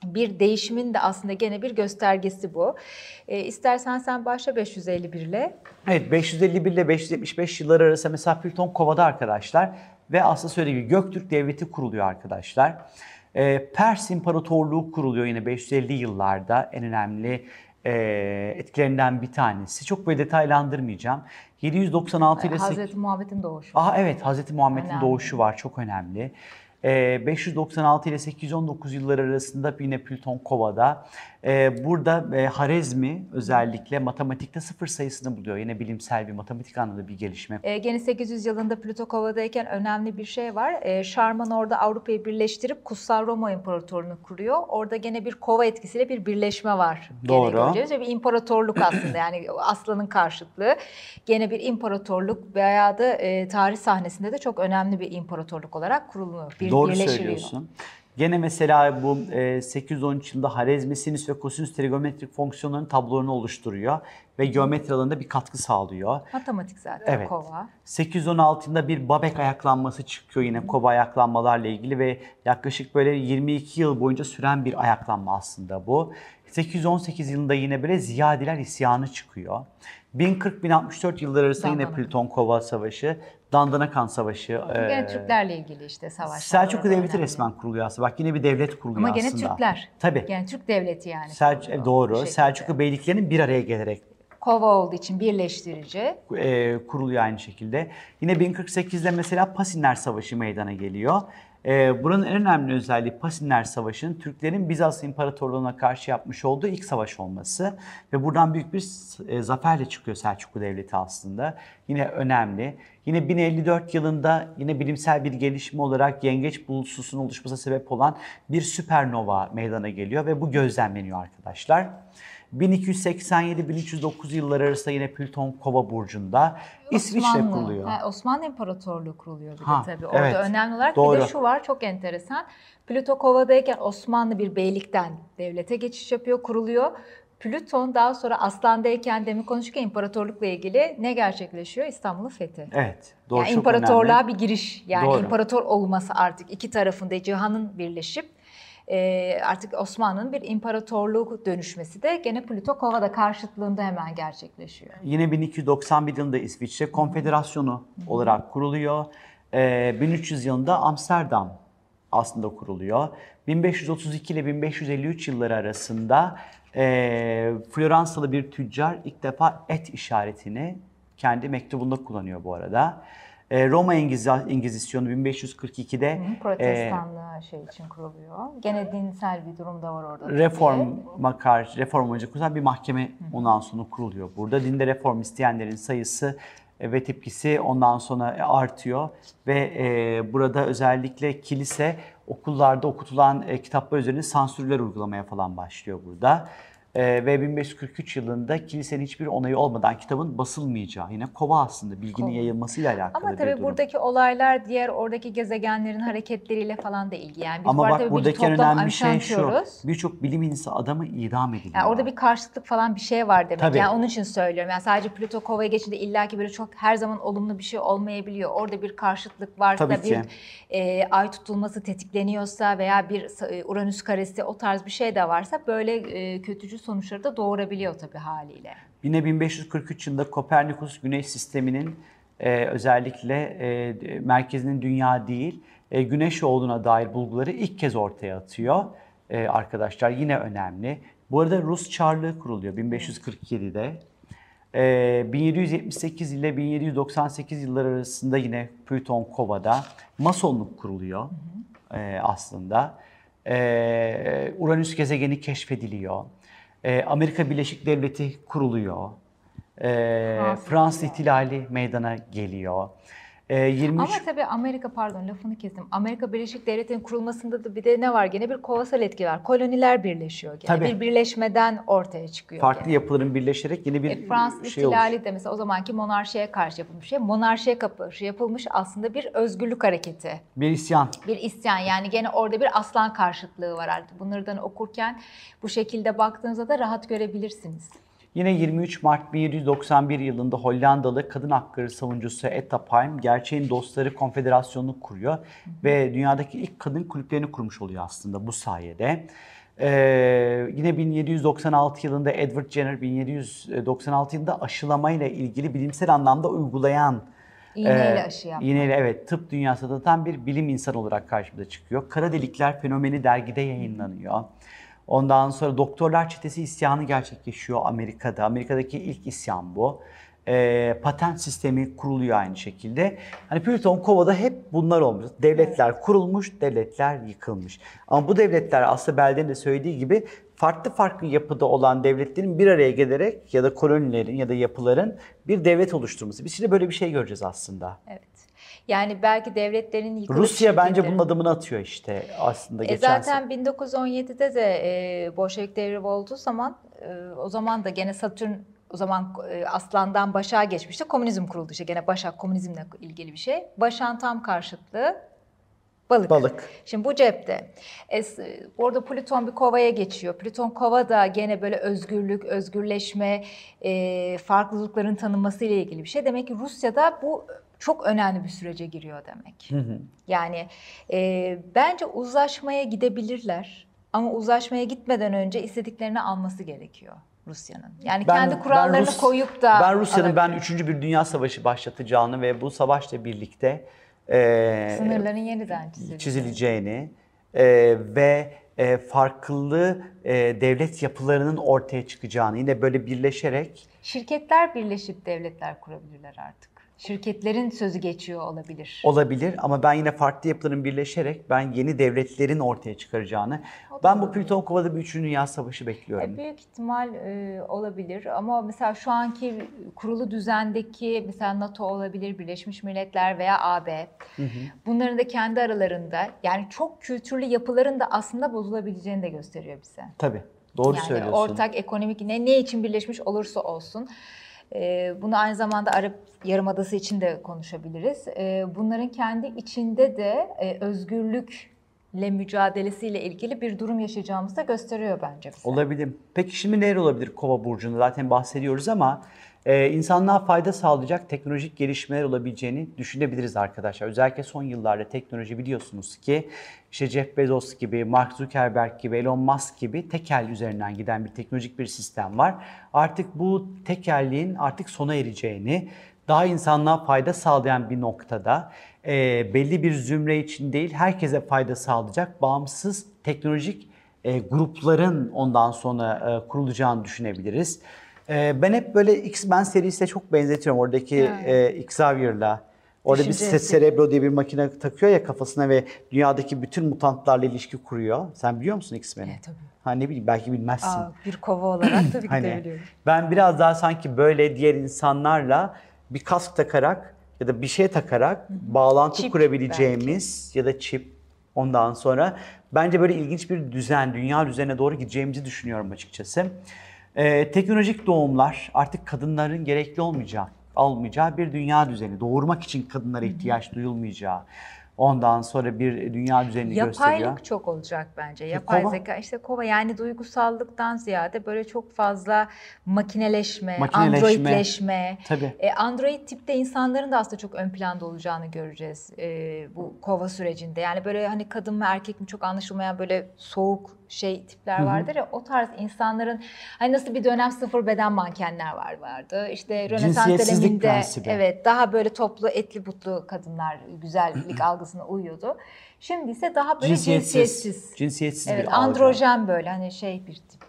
Speaker 2: bir değişimin de aslında gene bir göstergesi bu. E, istersen sen başla 551 ile.
Speaker 1: Evet 551 ile 575 yıllar arası mesela Plüton Kova'da arkadaşlar ve aslında söylediğim gibi Göktürk Devleti kuruluyor arkadaşlar. Ee, Pers İmparatorluğu kuruluyor yine 550 yıllarda en önemli e, etkilerinden bir tanesi. Çok böyle detaylandırmayacağım. 796 ile
Speaker 2: Hazreti Muhammed'in doğuşu.
Speaker 1: Aha evet Hazreti Muhammed'in doğuşu var çok önemli. Ee, 596 ile 819 yılları arasında yine Plüton Kova'da. Ee, burada e, Harezmi özellikle matematikte sıfır sayısını buluyor. Yine bilimsel bir matematik anlamda bir gelişme.
Speaker 2: E, gene 800 yılında Plüto Kova'dayken önemli bir şey var. E, Şarman orada Avrupa'yı birleştirip Kutsal Roma İmparatorluğunu kuruyor. Orada gene bir kova etkisiyle bir birleşme var. Gene
Speaker 1: Doğru.
Speaker 2: Ve bir imparatorluk aslında yani aslanın karşıtlığı. Gene bir imparatorluk veya da e, tarih sahnesinde de çok önemli bir imparatorluk olarak kuruluyor. Bir
Speaker 1: Doğru söylüyorsun. Gene mesela bu e, 813 yılında Harezmi sinüs ve kosinüs trigonometrik fonksiyonların tablolarını oluşturuyor ve geometri alanında bir katkı sağlıyor.
Speaker 2: Matematik zaten
Speaker 1: Evet.
Speaker 2: kova.
Speaker 1: 816 yılında bir Babek ayaklanması çıkıyor yine Koba ayaklanmalarla ilgili ve yaklaşık böyle 22 yıl boyunca süren bir ayaklanma aslında bu. 818 yılında yine böyle Ziyadiler isyanı çıkıyor. 1040-1064 yılları arasında yine. Plüton Kova Savaşı, Dandanakan Savaşı.
Speaker 2: Gene
Speaker 1: e,
Speaker 2: Türklerle ilgili işte savaşlar.
Speaker 1: Selçuklu Devleti
Speaker 2: önemli.
Speaker 1: resmen kuruluyor aslında. Bak yine bir devlet kuruluyor
Speaker 2: Ama gene
Speaker 1: aslında.
Speaker 2: Türkler.
Speaker 1: Tabii.
Speaker 2: Gene Türk devleti yani. Kuruluyor
Speaker 1: doğru. Selçuklu beyliklerinin bir araya gelerek
Speaker 2: Kova olduğu için birleştirici.
Speaker 1: e, kuruluyor aynı şekilde. Yine 1048'de mesela Pasinler Savaşı meydana geliyor. E, buranın en önemli özelliği Pasinler Savaşı'nın Türklerin Bizans İmparatorluğu'na karşı yapmış olduğu ilk savaş olması. Ve buradan büyük bir e, zaferle çıkıyor Selçuklu Devleti aslında. Yine önemli. Yine 1054 yılında yine bilimsel bir gelişme olarak yengeç bulutusunun oluşmasına sebep olan bir süpernova meydana geliyor ve bu gözlemleniyor arkadaşlar. 1287-1309 yılları arasında yine Plüton Kova burcunda İsviçre
Speaker 2: Osmanlı.
Speaker 1: kuruluyor.
Speaker 2: Ha, Osmanlı İmparatorluğu kuruluyor bir de
Speaker 1: Ha,
Speaker 2: tabii. Orada
Speaker 1: evet.
Speaker 2: önemli olarak bir
Speaker 1: Doğru.
Speaker 2: de şu var çok enteresan. Plüto Kova'dayken Osmanlı bir beylikten devlete geçiş yapıyor, kuruluyor. Plüton daha sonra Aslan'dayken demin konuşurken imparatorlukla ilgili ne gerçekleşiyor? İstanbul'un fethi.
Speaker 1: Evet, doğru
Speaker 2: yani imparatorluğa
Speaker 1: önemli.
Speaker 2: bir giriş. Yani
Speaker 1: Doğru.
Speaker 2: imparator olması artık iki tarafında cihanın birleşip e, artık Osmanlı'nın bir imparatorluğu dönüşmesi de gene Plüto Kova'da karşıtlığında hemen gerçekleşiyor.
Speaker 1: Yine 1291 yılında İsviçre Konfederasyonu olarak kuruluyor. Ee, 1300 yılında Amsterdam aslında kuruluyor. 1532 ile 1553 yılları arasında e, Floransalı bir tüccar ilk defa et işaretini kendi mektubunda kullanıyor bu arada. E, Roma İngiz- İngizisyonu 1542'de e,
Speaker 2: Protestanlığa şey için kuruluyor. Gene dinsel bir durum da var orada.
Speaker 1: reforma karşı, reform amacı kurulan bir mahkeme ondan sonra kuruluyor. Burada dinde reform isteyenlerin sayısı e, ve tepkisi ondan sonra e, artıyor ve e, burada özellikle kilise okullarda okutulan e, kitaplar üzerine sansürler uygulamaya falan başlıyor burada. E, ve 1543 yılında kilisenin hiçbir onayı olmadan kitabın basılmayacağı yine kova aslında bilginin
Speaker 2: Kova.
Speaker 1: yayılmasıyla alakalı
Speaker 2: Ama
Speaker 1: bir
Speaker 2: tabii buradaki olaylar diğer oradaki gezegenlerin hareketleriyle falan da ilgili. Yani biz
Speaker 1: Ama bak
Speaker 2: bir
Speaker 1: buradaki en önemli şey şu. Birçok bilim insanı adamı idam ediliyor.
Speaker 2: Yani orada bir karşıtlık falan bir şey var demek.
Speaker 1: Tabii.
Speaker 2: Yani onun için söylüyorum. Yani sadece Plüto Kova'ya geçince illaki böyle çok her zaman olumlu bir şey olmayabiliyor. Orada bir karşıtlık varsa,
Speaker 1: Tabii
Speaker 2: bir
Speaker 1: ki.
Speaker 2: e, ay tutulması tetikleniyorsa veya bir e, Uranüs karesi o tarz bir şey de varsa böyle e, kötücül sonuçları da doğurabiliyor tabii haliyle.
Speaker 1: Yine 1543 yılında Kopernikus Güneş sisteminin e, özellikle e, merkezinin dünya değil, e, güneş olduğuna dair bulguları ilk kez ortaya atıyor e, arkadaşlar. Yine önemli. Bu arada Rus Çarlığı kuruluyor 1547'de. E, 1778 ile 1798 yılları arasında yine Plüton Kova'da Masonluk kuruluyor e, aslında. E, Uranüs gezegeni keşfediliyor. E, Amerika Birleşik Devleti kuruluyor. E,
Speaker 2: Fransız
Speaker 1: ihtilali meydana geliyor. E, 23
Speaker 2: Ama tabii Amerika pardon lafını kestim. Amerika Birleşik Devletleri'nin kurulmasında da bir de ne var gene bir kovasal etki var. Koloniler birleşiyor gene.
Speaker 1: Tabii.
Speaker 2: Bir birleşmeden ortaya çıkıyor.
Speaker 1: farklı
Speaker 2: gene.
Speaker 1: yapıların birleşerek yeni bir
Speaker 2: E, Fransız
Speaker 1: şey
Speaker 2: ihtilali de mesela o zamanki monarşiye karşı yapılmış şey. Monarşiye karşı yapılmış aslında bir özgürlük hareketi.
Speaker 1: Bir isyan.
Speaker 2: Bir isyan yani gene orada bir aslan karşıtlığı var artık. Bunlardan okurken bu şekilde baktığınızda da rahat görebilirsiniz.
Speaker 1: Yine 23 Mart 1791 yılında Hollandalı kadın hakları savunucusu Etta Palm Gerçeğin Dostları Konfederasyonu'nu kuruyor ve dünyadaki ilk kadın kulüplerini kurmuş oluyor aslında bu sayede. Ee, yine 1796 yılında Edward Jenner 1796 yılında aşılamayla ilgili bilimsel anlamda uygulayan
Speaker 2: İğneyle
Speaker 1: ee,
Speaker 2: aşı yapmak.
Speaker 1: İğneyle evet tıp dünyasında tanıtan bir bilim insanı olarak karşımıza çıkıyor. Kara delikler fenomeni dergide yayınlanıyor. Ondan sonra Doktorlar Çetesi isyanı gerçekleşiyor Amerika'da. Amerika'daki ilk isyan bu. Ee, patent sistemi kuruluyor aynı şekilde. Hani Plüton Kova'da hep bunlar olmuş. Devletler kurulmuş, devletler yıkılmış. Ama bu devletler aslında Belden'in de söylediği gibi farklı farklı yapıda olan devletlerin bir araya gelerek ya da kolonilerin ya da yapıların bir devlet oluşturması. Biz şimdi böyle bir şey göreceğiz aslında.
Speaker 2: Evet. Yani belki devletlerin yıkılıp
Speaker 1: Rusya bence
Speaker 2: şekilleri-
Speaker 1: bunun adımını atıyor işte aslında
Speaker 2: E
Speaker 1: geçen
Speaker 2: zaten 1917'de de e, Bolşevik devrimi olduğu zaman e, o zaman da gene Satürn o zaman e, Aslan'dan Başak'a geçmişti. Komünizm kuruldu işte gene Başak komünizmle ilgili bir şey. Başak'ın tam karşıtlığı balık.
Speaker 1: Balık.
Speaker 2: Şimdi bu cepte. Es, orada Plüton bir kovaya geçiyor. Plüton kova da gene böyle özgürlük, özgürleşme, e, farklılıkların tanınması ile ilgili bir şey. Demek ki Rusya'da bu çok önemli bir sürece giriyor demek. Yani e, bence uzlaşmaya gidebilirler. Ama uzlaşmaya gitmeden önce istediklerini alması gerekiyor Rusya'nın. Yani
Speaker 1: Ben-
Speaker 2: kendi
Speaker 1: ben
Speaker 2: kurallarını
Speaker 1: Rus-
Speaker 2: koyup da
Speaker 1: Ben Rusya'nın ben
Speaker 2: alabilir.
Speaker 1: 3. bir dünya savaşı başlatacağını ve bu savaşla birlikte e,
Speaker 2: sınırların yeniden çizileceğini.
Speaker 1: çizileceğini e, ve e, farklı e, devlet yapılarının ortaya çıkacağını yine böyle birleşerek
Speaker 2: Şirketler birleşip devletler kurabilirler artık. Şirketlerin sözü geçiyor olabilir.
Speaker 1: Olabilir ama ben yine farklı yapıların birleşerek ben yeni devletlerin ortaya çıkaracağını, ben bu. Plüton Kova'da bir üçüncü Dünya Savaşı bekliyorum.
Speaker 2: E, Büyük ihtimal e, olabilir ama mesela şu anki kurulu düzendeki mesela NATO olabilir, Birleşmiş Milletler veya AB. Bunların da kendi aralarında yani çok kültürlü yapıların da aslında bozulabileceğini de gösteriyor bize.
Speaker 1: Tabii, doğru
Speaker 2: yani
Speaker 1: söylüyorsun.
Speaker 2: ortak ekonomik ne ne için birleşmiş olursa olsun. E, bunu aynı zamanda Arap Yarımadası için de konuşabiliriz. E, bunların kendi içinde de e, özgürlükle mücadelesiyle ilgili bir durum yaşayacağımızı da gösteriyor bence bize.
Speaker 1: Olabilir. Peki şimdi neler olabilir Kova burcunda? Zaten bahsediyoruz ama e, insanlığa fayda sağlayacak teknolojik gelişmeler olabileceğini düşünebiliriz arkadaşlar. Özellikle son yıllarda teknoloji biliyorsunuz ki işte Jeff Bezos gibi, Mark Zuckerberg gibi, Elon Musk gibi tekel üzerinden giden bir teknolojik bir sistem var. Artık bu tekelliğin artık sona ereceğini, daha insanlığa fayda sağlayan bir noktada e, belli bir zümre için değil herkese fayda sağlayacak bağımsız teknolojik e, grupların ondan sonra e, kurulacağını düşünebiliriz. E, ben hep böyle X-Men serisiyle çok benzetiyorum oradaki e, Xavier'la. Orada bir
Speaker 2: Düşünce
Speaker 1: se- Cerebro diye bir makine takıyor ya kafasına ve dünyadaki bütün mutantlarla ilişki kuruyor. Sen biliyor musun X-Men'i?
Speaker 2: Evet, tabii.
Speaker 1: Ha ne bileyim belki bilmezsin.
Speaker 2: Aa, bir kova olarak tabii ki de
Speaker 1: Hani
Speaker 2: biliyorum.
Speaker 1: ben biraz daha sanki böyle diğer insanlarla bir kask takarak ya da bir şey takarak bağlantı
Speaker 2: Çip
Speaker 1: kurabileceğimiz ya da çip ondan sonra bence böyle ilginç bir düzen, dünya düzenine doğru gideceğimizi düşünüyorum açıkçası. Ee, teknolojik doğumlar artık kadınların gerekli olmayacağı, almayacağı bir dünya düzeni, doğurmak için kadınlara ihtiyaç duyulmayacağı, ondan sonra bir dünya düzenini gösteriyor.
Speaker 2: Yapaylık çok olacak bence. Yapay
Speaker 1: kova?
Speaker 2: zeka işte kova yani duygusallıktan ziyade böyle çok fazla makineleşme,
Speaker 1: Makineleşme.
Speaker 2: androidleşme.
Speaker 1: Tabii.
Speaker 2: E, android tipte insanların da aslında çok ön planda olacağını göreceğiz e, bu kova sürecinde. Yani böyle hani kadın mı erkek mi çok anlaşılmayan böyle soğuk şey tipler vardır ya o tarz insanların hani nasıl bir dönem sıfır beden mankenler var vardı. İşte Rönesans döneminde
Speaker 1: prensibi.
Speaker 2: evet daha böyle toplu etli butlu kadınlar güzellik algısına uyuyordu. Şimdi ise daha böyle
Speaker 1: Cinsiyetsiz,
Speaker 2: cinsiyetsiz.
Speaker 1: cinsiyetsiz
Speaker 2: Evet
Speaker 1: bir algı.
Speaker 2: androjen böyle hani şey bir tip.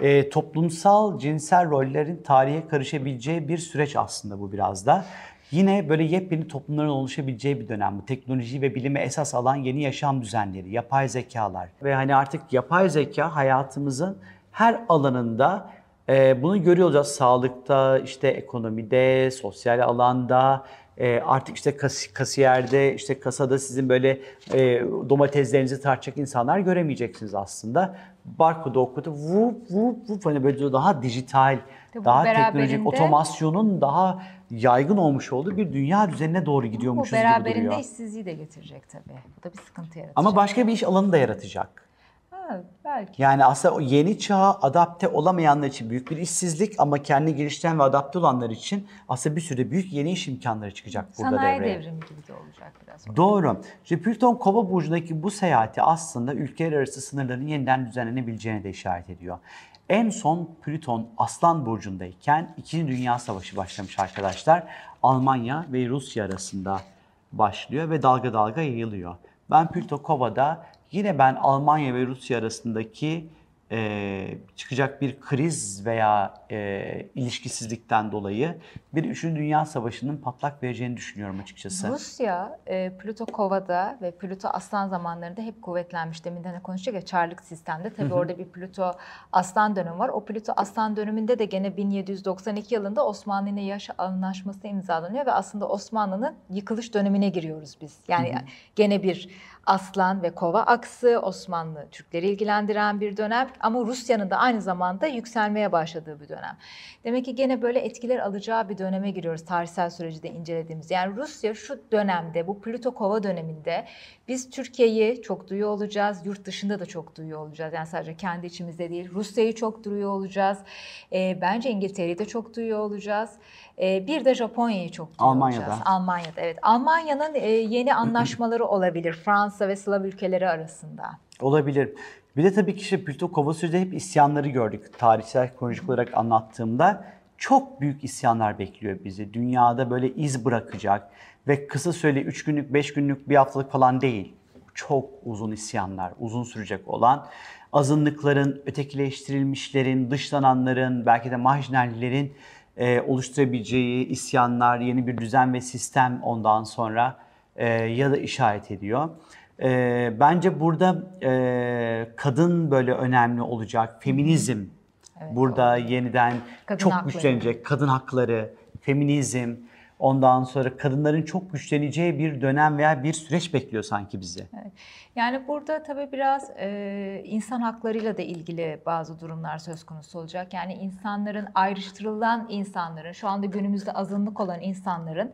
Speaker 1: e, toplumsal cinsel rollerin tarihe karışabileceği bir süreç aslında bu biraz da. Yine böyle yepyeni toplumların oluşabileceği bir dönem bu. Teknoloji ve bilime esas alan yeni yaşam düzenleri, yapay zekalar ve hani artık yapay zeka hayatımızın her alanında e, bunu görüyor olacağız. Sağlıkta, işte ekonomide, sosyal alanda, e, artık işte kas, kasiyerde, işte kasada sizin böyle e, domateslerinizi tartacak insanlar göremeyeceksiniz aslında. Barkodu okudu, vup vup vup hani böyle daha dijital,
Speaker 2: Tabii bu
Speaker 1: daha teknolojik,
Speaker 2: beraberinde-
Speaker 1: otomasyonun daha yaygın olmuş olduğu bir dünya düzenine doğru
Speaker 2: Bu
Speaker 1: gidiyormuşuz gibi
Speaker 2: beraberinde
Speaker 1: duruyor.
Speaker 2: işsizliği de getirecek tabii. Bu da bir sıkıntı yaratacak.
Speaker 1: Ama başka bir iş alanı da yaratacak.
Speaker 2: Ha, belki.
Speaker 1: Yani aslında o yeni çağa adapte olamayanlar için büyük bir işsizlik ama kendi geliştiren ve adapte olanlar için aslında bir sürü büyük yeni iş imkanları çıkacak burada
Speaker 2: Sanayi
Speaker 1: devreye.
Speaker 2: devrimi gibi de olacak biraz.
Speaker 1: Doğru. Plüton Kova burcundaki bu seyahati aslında ülkeler arası sınırların yeniden düzenlenebileceğine de işaret ediyor. En son Plüton Aslan burcundayken İkinci Dünya Savaşı başlamış arkadaşlar. Almanya ve Rusya arasında başlıyor ve dalga dalga yayılıyor. Ben Plüto Kova'da yine ben Almanya ve Rusya arasındaki e, çıkacak bir kriz veya e, ilişkisizlikten dolayı bir Üçüncü Dünya Savaşı'nın patlak vereceğini düşünüyorum açıkçası.
Speaker 2: Rusya, e, Plüto Kova'da ve Plüto Aslan zamanlarında hep kuvvetlenmiş. Deminden de konuşacak ya Çarlık sistemde. Tabii orada bir Plüto Aslan dönemi var. O Plüto Aslan döneminde de gene 1792 yılında Osmanlı ile Yaş Anlaşması imzalanıyor ve aslında Osmanlı'nın yıkılış dönemine giriyoruz biz. Yani gene bir Aslan ve Kova aksı Osmanlı Türkleri ilgilendiren bir dönem ama Rusya'nın da aynı zamanda yükselmeye başladığı bir dönem. Demek ki gene böyle etkiler alacağı bir döneme giriyoruz tarihsel süreci de incelediğimiz. Yani Rusya şu dönemde bu Plüto Kova döneminde biz Türkiye'yi çok duyuyor olacağız. Yurt dışında da çok duyuyor olacağız. Yani sadece kendi içimizde değil. Rusya'yı çok duyuyor olacağız. Ee, bence İngiltere'yi de çok duyuyor olacağız. Ee, bir de Japonya'yı çok duyuyor
Speaker 1: Almanya'da.
Speaker 2: Almanya'da evet. Almanya'nın e, yeni anlaşmaları olabilir Fransa ve Slav ülkeleri arasında.
Speaker 1: Olabilir. Bir de tabii ki işte Plüto hep isyanları gördük. Tarihsel kronolojik olarak anlattığımda çok büyük isyanlar bekliyor bizi. Dünyada böyle iz bırakacak ve kısa süreli 3 günlük, 5 günlük, bir haftalık falan değil. Çok uzun isyanlar, uzun sürecek olan azınlıkların, ötekileştirilmişlerin, dışlananların, belki de marjinallerin e, oluşturabileceği isyanlar, yeni bir düzen ve sistem ondan sonra e, ya da işaret ediyor. E, bence burada e, kadın böyle önemli olacak, feminizm burada yeniden
Speaker 2: Kadın
Speaker 1: çok
Speaker 2: hakları.
Speaker 1: güçlenecek, kadın hakları, feminizm, ondan sonra kadınların çok güçleneceği bir dönem veya bir süreç bekliyor sanki bizi.
Speaker 2: Yani burada tabii biraz e, insan haklarıyla da ilgili bazı durumlar söz konusu olacak. Yani insanların ayrıştırılan insanların, şu anda günümüzde azınlık olan insanların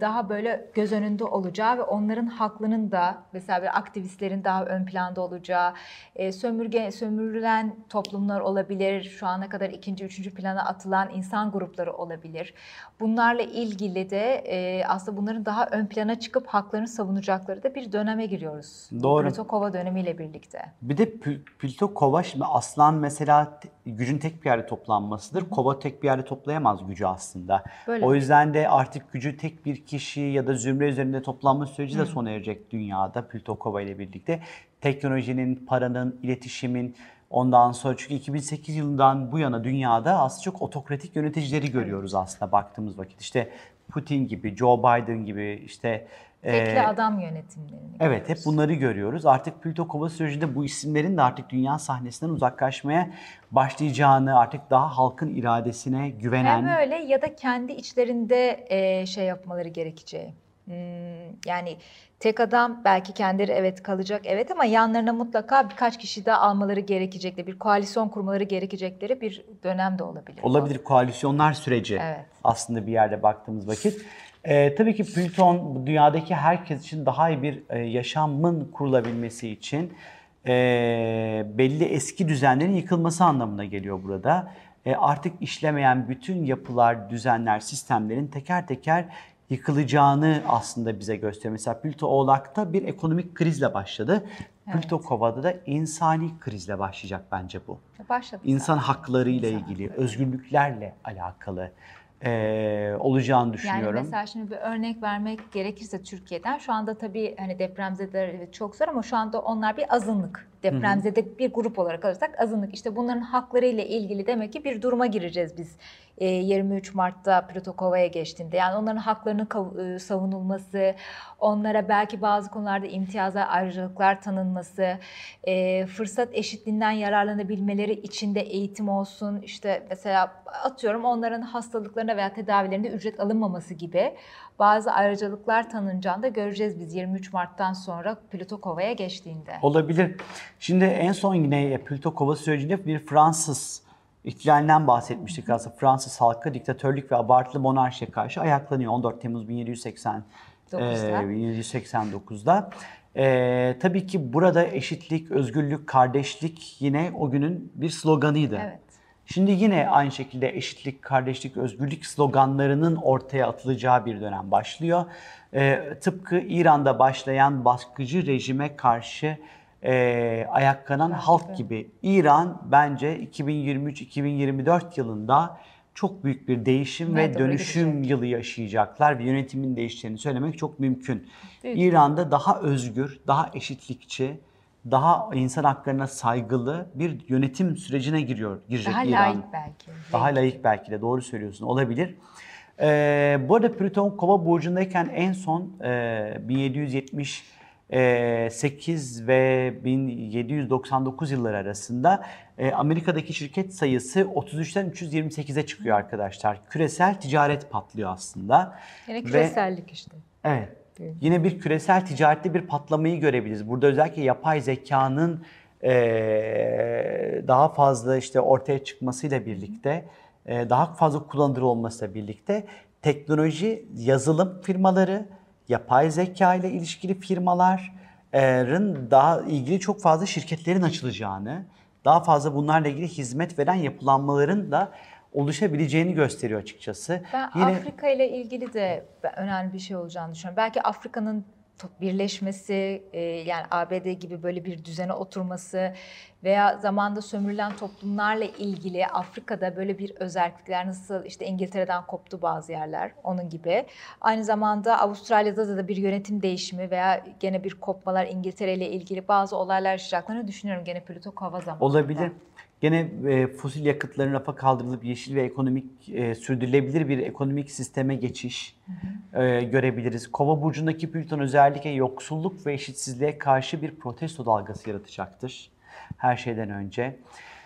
Speaker 2: daha böyle göz önünde olacağı ve onların haklının da mesela bir aktivistlerin daha ön planda olacağı, e, sömürge sömürülen toplumlar olabilir, şu ana kadar ikinci, üçüncü plana atılan insan grupları olabilir. Bunlarla ilgili de e, aslında bunların daha ön plana çıkıp haklarını savunacakları da bir döneme giriyoruz.
Speaker 1: Doğru.
Speaker 2: Plutokova dönemiyle birlikte.
Speaker 1: Bir de Pü- Plüto Kova şimdi aslan mesela gücün tek bir yerde toplanmasıdır. Kova tek bir yerde toplayamaz gücü aslında.
Speaker 2: Böyle.
Speaker 1: O yüzden de artık gücü tek bir kişi ya da zümre üzerinde toplanma süreci de sona erecek dünyada Plüto Kova ile birlikte. Teknolojinin, paranın, iletişimin ondan sonra çünkü 2008 yılından bu yana dünyada aslında çok otokratik yöneticileri görüyoruz aslında baktığımız vakit. İşte Putin gibi, Joe Biden gibi işte
Speaker 2: Tekli
Speaker 1: e,
Speaker 2: adam yönetimlerini
Speaker 1: Evet hep
Speaker 2: görüyoruz.
Speaker 1: bunları görüyoruz. Artık Plüto Kova sürecinde bu isimlerin de artık dünya sahnesinden uzaklaşmaya başlayacağını, artık daha halkın iradesine güvenen...
Speaker 2: Hem öyle ya da kendi içlerinde e, şey yapmaları gerekeceği. Hmm, yani tek adam belki kendileri evet kalacak evet ama yanlarına mutlaka birkaç kişi daha almaları gerekecekleri, bir koalisyon kurmaları gerekecekleri bir dönem de olabilir.
Speaker 1: Olabilir koalisyonlar süreci
Speaker 2: Evet.
Speaker 1: aslında bir yerde baktığımız vakit. Ee, tabii ki Plüton dünyadaki herkes için daha iyi bir e, yaşamın kurulabilmesi için e, belli eski düzenlerin yıkılması anlamına geliyor burada. E, artık işlemeyen bütün yapılar, düzenler, sistemlerin teker teker yıkılacağını aslında bize gösteriyor. Mesela Plüto Oğlak'ta bir ekonomik krizle başladı. Plüto Kova'da da insani krizle başlayacak bence bu.
Speaker 2: Başladı.
Speaker 1: İnsan haklarıyla
Speaker 2: İnsan
Speaker 1: ilgili,
Speaker 2: hakları.
Speaker 1: özgürlüklerle alakalı e, olacağını
Speaker 2: Yani
Speaker 1: düşünüyorum.
Speaker 2: mesela şimdi bir örnek vermek gerekirse Türkiye'den şu anda tabii hani depremzedeler evet çok zor ama şu anda onlar bir azınlık. Depremzede bir grup olarak alırsak azınlık. İşte bunların hakları ile ilgili demek ki bir duruma gireceğiz biz. E, 23 Mart'ta Protokova'ya geçtiğinde. Yani onların haklarının e, savunulması, onlara belki bazı konularda imtiyazlar, ayrıcalıklar tanınması, e, fırsat eşitliğinden yararlanabilmeleri için de eğitim olsun. İşte mesela atıyorum onların hastalıklarına veya tedavilerinde ücret alınmaması gibi bazı ayrıcalıklar tanınacağını da göreceğiz biz 23 Mart'tan sonra Plütokova'ya geçtiğinde.
Speaker 1: Olabilir. Şimdi en son yine Plüto Kova sürecinde bir Fransız ihtilalinden bahsetmiştik aslında. Fransız halkı diktatörlük ve abartılı monarşiye karşı ayaklanıyor 14 Temmuz 1780 e,
Speaker 2: 9'da.
Speaker 1: 1789'da. E, tabii ki burada eşitlik, özgürlük, kardeşlik yine o günün bir sloganıydı.
Speaker 2: Evet.
Speaker 1: Şimdi yine aynı şekilde eşitlik, kardeşlik, özgürlük sloganlarının ortaya atılacağı bir dönem başlıyor. Ee, tıpkı İran'da başlayan baskıcı rejime karşı e, ayaklanan halk gibi İran bence 2023-2024 yılında çok büyük bir değişim
Speaker 2: Evet,
Speaker 1: ve dönüşüm
Speaker 2: gidecek.
Speaker 1: yılı yaşayacaklar ve yönetimin değişeceğini söylemek çok mümkün.
Speaker 2: Büyük.
Speaker 1: İran'da daha özgür, daha eşitlikçi, daha insan haklarına saygılı bir yönetim sürecine ggiriyor, girecek
Speaker 2: Daha
Speaker 1: İran.
Speaker 2: layık belki.
Speaker 1: Daha layık belki de doğru söylüyorsun olabilir. Ee, bu arada Plüton Kova burcundayken en son e, 1778 ve 1799 yılları arasında e, Amerika'daki şirket sayısı 33'ten 328'e çıkıyor arkadaşlar. Küresel ticaret patlıyor aslında.
Speaker 2: Yine
Speaker 1: Ve-
Speaker 2: küresellik işte.
Speaker 1: Evet. Yine bir küresel ticarette bir patlamayı görebiliriz. Burada özellikle yapay zekanın eee, daha fazla işte ortaya çıkmasıyla birlikte, eee, daha fazla kullanılır olmasıyla birlikte teknoloji, yazılım firmaları, yapay zeka ile ilişkili firmaların daha ilgili çok fazla şirketlerin açılacağını, daha fazla bunlarla ilgili hizmet veren yapılanmaların da oluşabileceğini gösteriyor açıkçası.
Speaker 2: Ben Afrika ile ilgili de önemli bir şey olacağını düşünüyorum. Belki Afrika'nın birleşmesi, e, yani ABD gibi böyle bir düzene oturması veya zamanda sömürülen toplumlarla ilgili Afrika'da böyle bir özellikler nasıl işte İngiltere'den koptu bazı yerler onun gibi. Aynı zamanda Avustralya'da da bir yönetim değişimi veya gene bir kopmalar İngiltere ile ilgili bazı olaylar yaşayacaklarını düşünüyorum gene Plüto Kova zamanında.
Speaker 1: Olabilir. Gene e, fosil yakıtların rafa kaldırılıp yeşil ve ekonomik e, sürdürülebilir bir ekonomik sisteme geçiş e, görebiliriz. Kova burcundaki Plüton özellikle yoksulluk ve eşitsizliğe karşı bir protesto dalgası yaratacaktır. Her şeyden önce.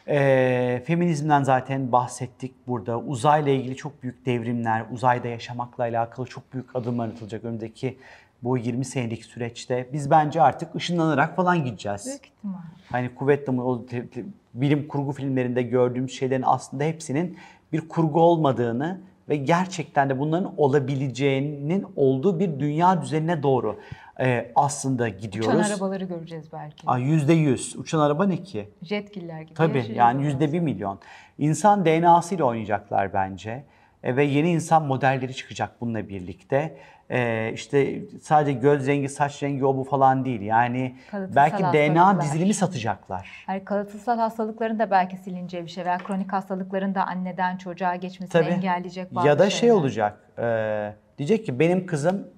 Speaker 1: E, feminizmden zaten bahsettik burada. Uzayla ilgili çok büyük devrimler, uzayda yaşamakla alakalı çok büyük adımlar atılacak önümüzdeki bu 20 senelik süreçte. Biz bence artık ışınlanarak falan gideceğiz.
Speaker 2: Büyük ihtimal.
Speaker 1: Hani kuvvetle o te- te- bilim kurgu filmlerinde gördüğümüz şeylerin aslında hepsinin bir kurgu olmadığını ve gerçekten de bunların olabileceğinin olduğu bir dünya düzenine doğru e, aslında gidiyoruz.
Speaker 2: Uçan arabaları göreceğiz belki.
Speaker 1: Aa, Yüzde yüz. Uçan araba ne ki?
Speaker 2: Jetgiller gibi.
Speaker 1: Tabii yani
Speaker 2: ondan
Speaker 1: yüzde bir milyon. İnsan DNA'sıyla oynayacaklar bence. E, ve yeni insan modelleri çıkacak bununla birlikte. E, işte sadece göz rengi, saç rengi o bu falan değil. Yani
Speaker 2: Kalıtsal
Speaker 1: belki DNA dizilimi satacaklar.
Speaker 2: Yani kalıtsal hastalıkların da belki silineceği bir şey veya kronik hastalıkların da anneden çocuğa geçmesini
Speaker 1: Tabii.
Speaker 2: engelleyecek bazı
Speaker 1: Ya da şey
Speaker 2: şeyler.
Speaker 1: olacak. e, diyecek ki benim kızım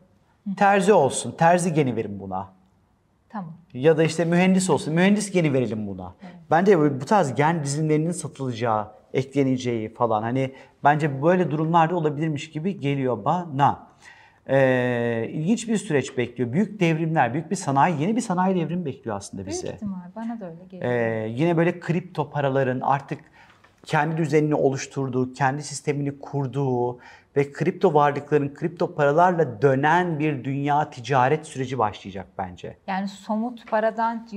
Speaker 1: terzi olsun. Terzi geni verin buna.
Speaker 2: Tamam.
Speaker 1: Ya da işte mühendis olsun. Mühendis geni verelim buna. Bence böyle bu tarz gen dizilimlerinin satılacağı, ekleneceği falan. Hani bence böyle durumlarda olabilirmiş gibi geliyor bana. Ee, ilginç bir süreç bekliyor. Büyük devrimler, büyük bir sanayi, yeni bir sanayi devrimi bekliyor aslında
Speaker 2: Büyük
Speaker 1: bizi.
Speaker 2: ihtimal. Bana da öyle geliyor.
Speaker 1: Ee, yine böyle kripto paraların artık kendi düzenini oluşturduğu, kendi sistemini kurduğu ve kripto varlıkların kripto paralarla dönen bir dünya ticaret süreci başlayacak bence.
Speaker 2: Yani somut paradan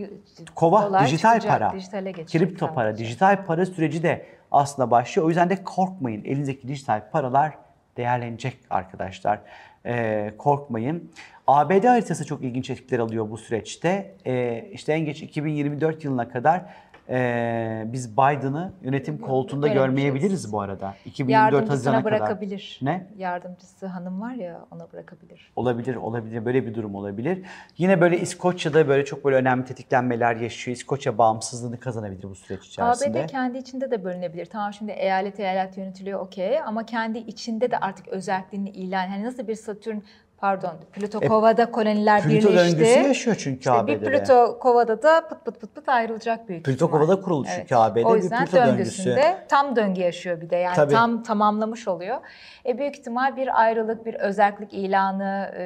Speaker 1: Kova, dijital para,
Speaker 2: dijitale
Speaker 1: kripto para, dijital para süreci de aslında başlıyor. O yüzden de korkmayın. Elinizdeki dijital paralar değerlenecek arkadaşlar. Ee, korkmayın. ABD haritası çok ilginç etkiler alıyor bu süreçte. Ee, işte en geç 2024 yılına kadar ee, biz Biden'ı yönetim koltuğunda görmeyebiliriz bu arada. 2024
Speaker 2: Yardımcısına
Speaker 1: Haziran'a kadar.
Speaker 2: bırakabilir.
Speaker 1: Ne?
Speaker 2: Yardımcısı hanım var ya ona bırakabilir.
Speaker 1: Olabilir, olabilir. Böyle bir durum olabilir. Yine böyle İskoçya'da böyle çok böyle önemli tetiklenmeler yaşıyor. İskoçya bağımsızlığını kazanabilir bu süreç içerisinde.
Speaker 2: ABD kendi içinde de bölünebilir. Tamam şimdi eyalet eyalet yönetiliyor okey ama kendi içinde de artık özelliğini ilan. Hani nasıl bir Satürn pardon Plüto Kova'da koloniler
Speaker 1: E, Plüto
Speaker 2: birleşti.
Speaker 1: döngüsü yaşıyor çünkü
Speaker 2: İşte
Speaker 1: ABD'de.
Speaker 2: bir Plüto Kova'da da pıt pıt pıt pıt ayrılacak büyük
Speaker 1: Plüto
Speaker 2: ihtimal.
Speaker 1: Kova'da kuruldu çünkü ABD
Speaker 2: O
Speaker 1: bir
Speaker 2: yüzden
Speaker 1: Plüto döngüsü.
Speaker 2: döngüsünde tam döngü yaşıyor bir de. Yani
Speaker 1: Tabii.
Speaker 2: tam tamamlamış oluyor. E büyük ihtimal bir ayrılık, bir özellik ilanı e,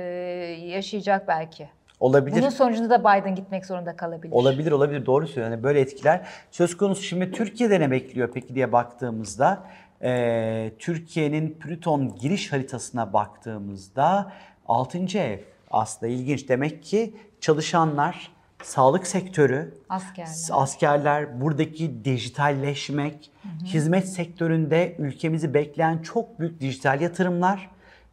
Speaker 2: yaşayacak belki.
Speaker 1: Olabilir.
Speaker 2: Bunun sonucunda da Biden gitmek zorunda kalabilir.
Speaker 1: Olabilir, olabilir. Doğru söylüyorsun. Yani böyle etkiler söz konusu. Şimdi Türkiye'de ne bekliyor peki diye baktığımızda, e, Türkiye'nin Plüton giriş haritasına baktığımızda 6. ev aslında ilginç. Demek ki çalışanlar, sağlık sektörü,
Speaker 2: Askerler.
Speaker 1: askerler, buradaki dijitalleşmek, hizmet sektöründe ülkemizi bekleyen çok büyük dijital yatırımlar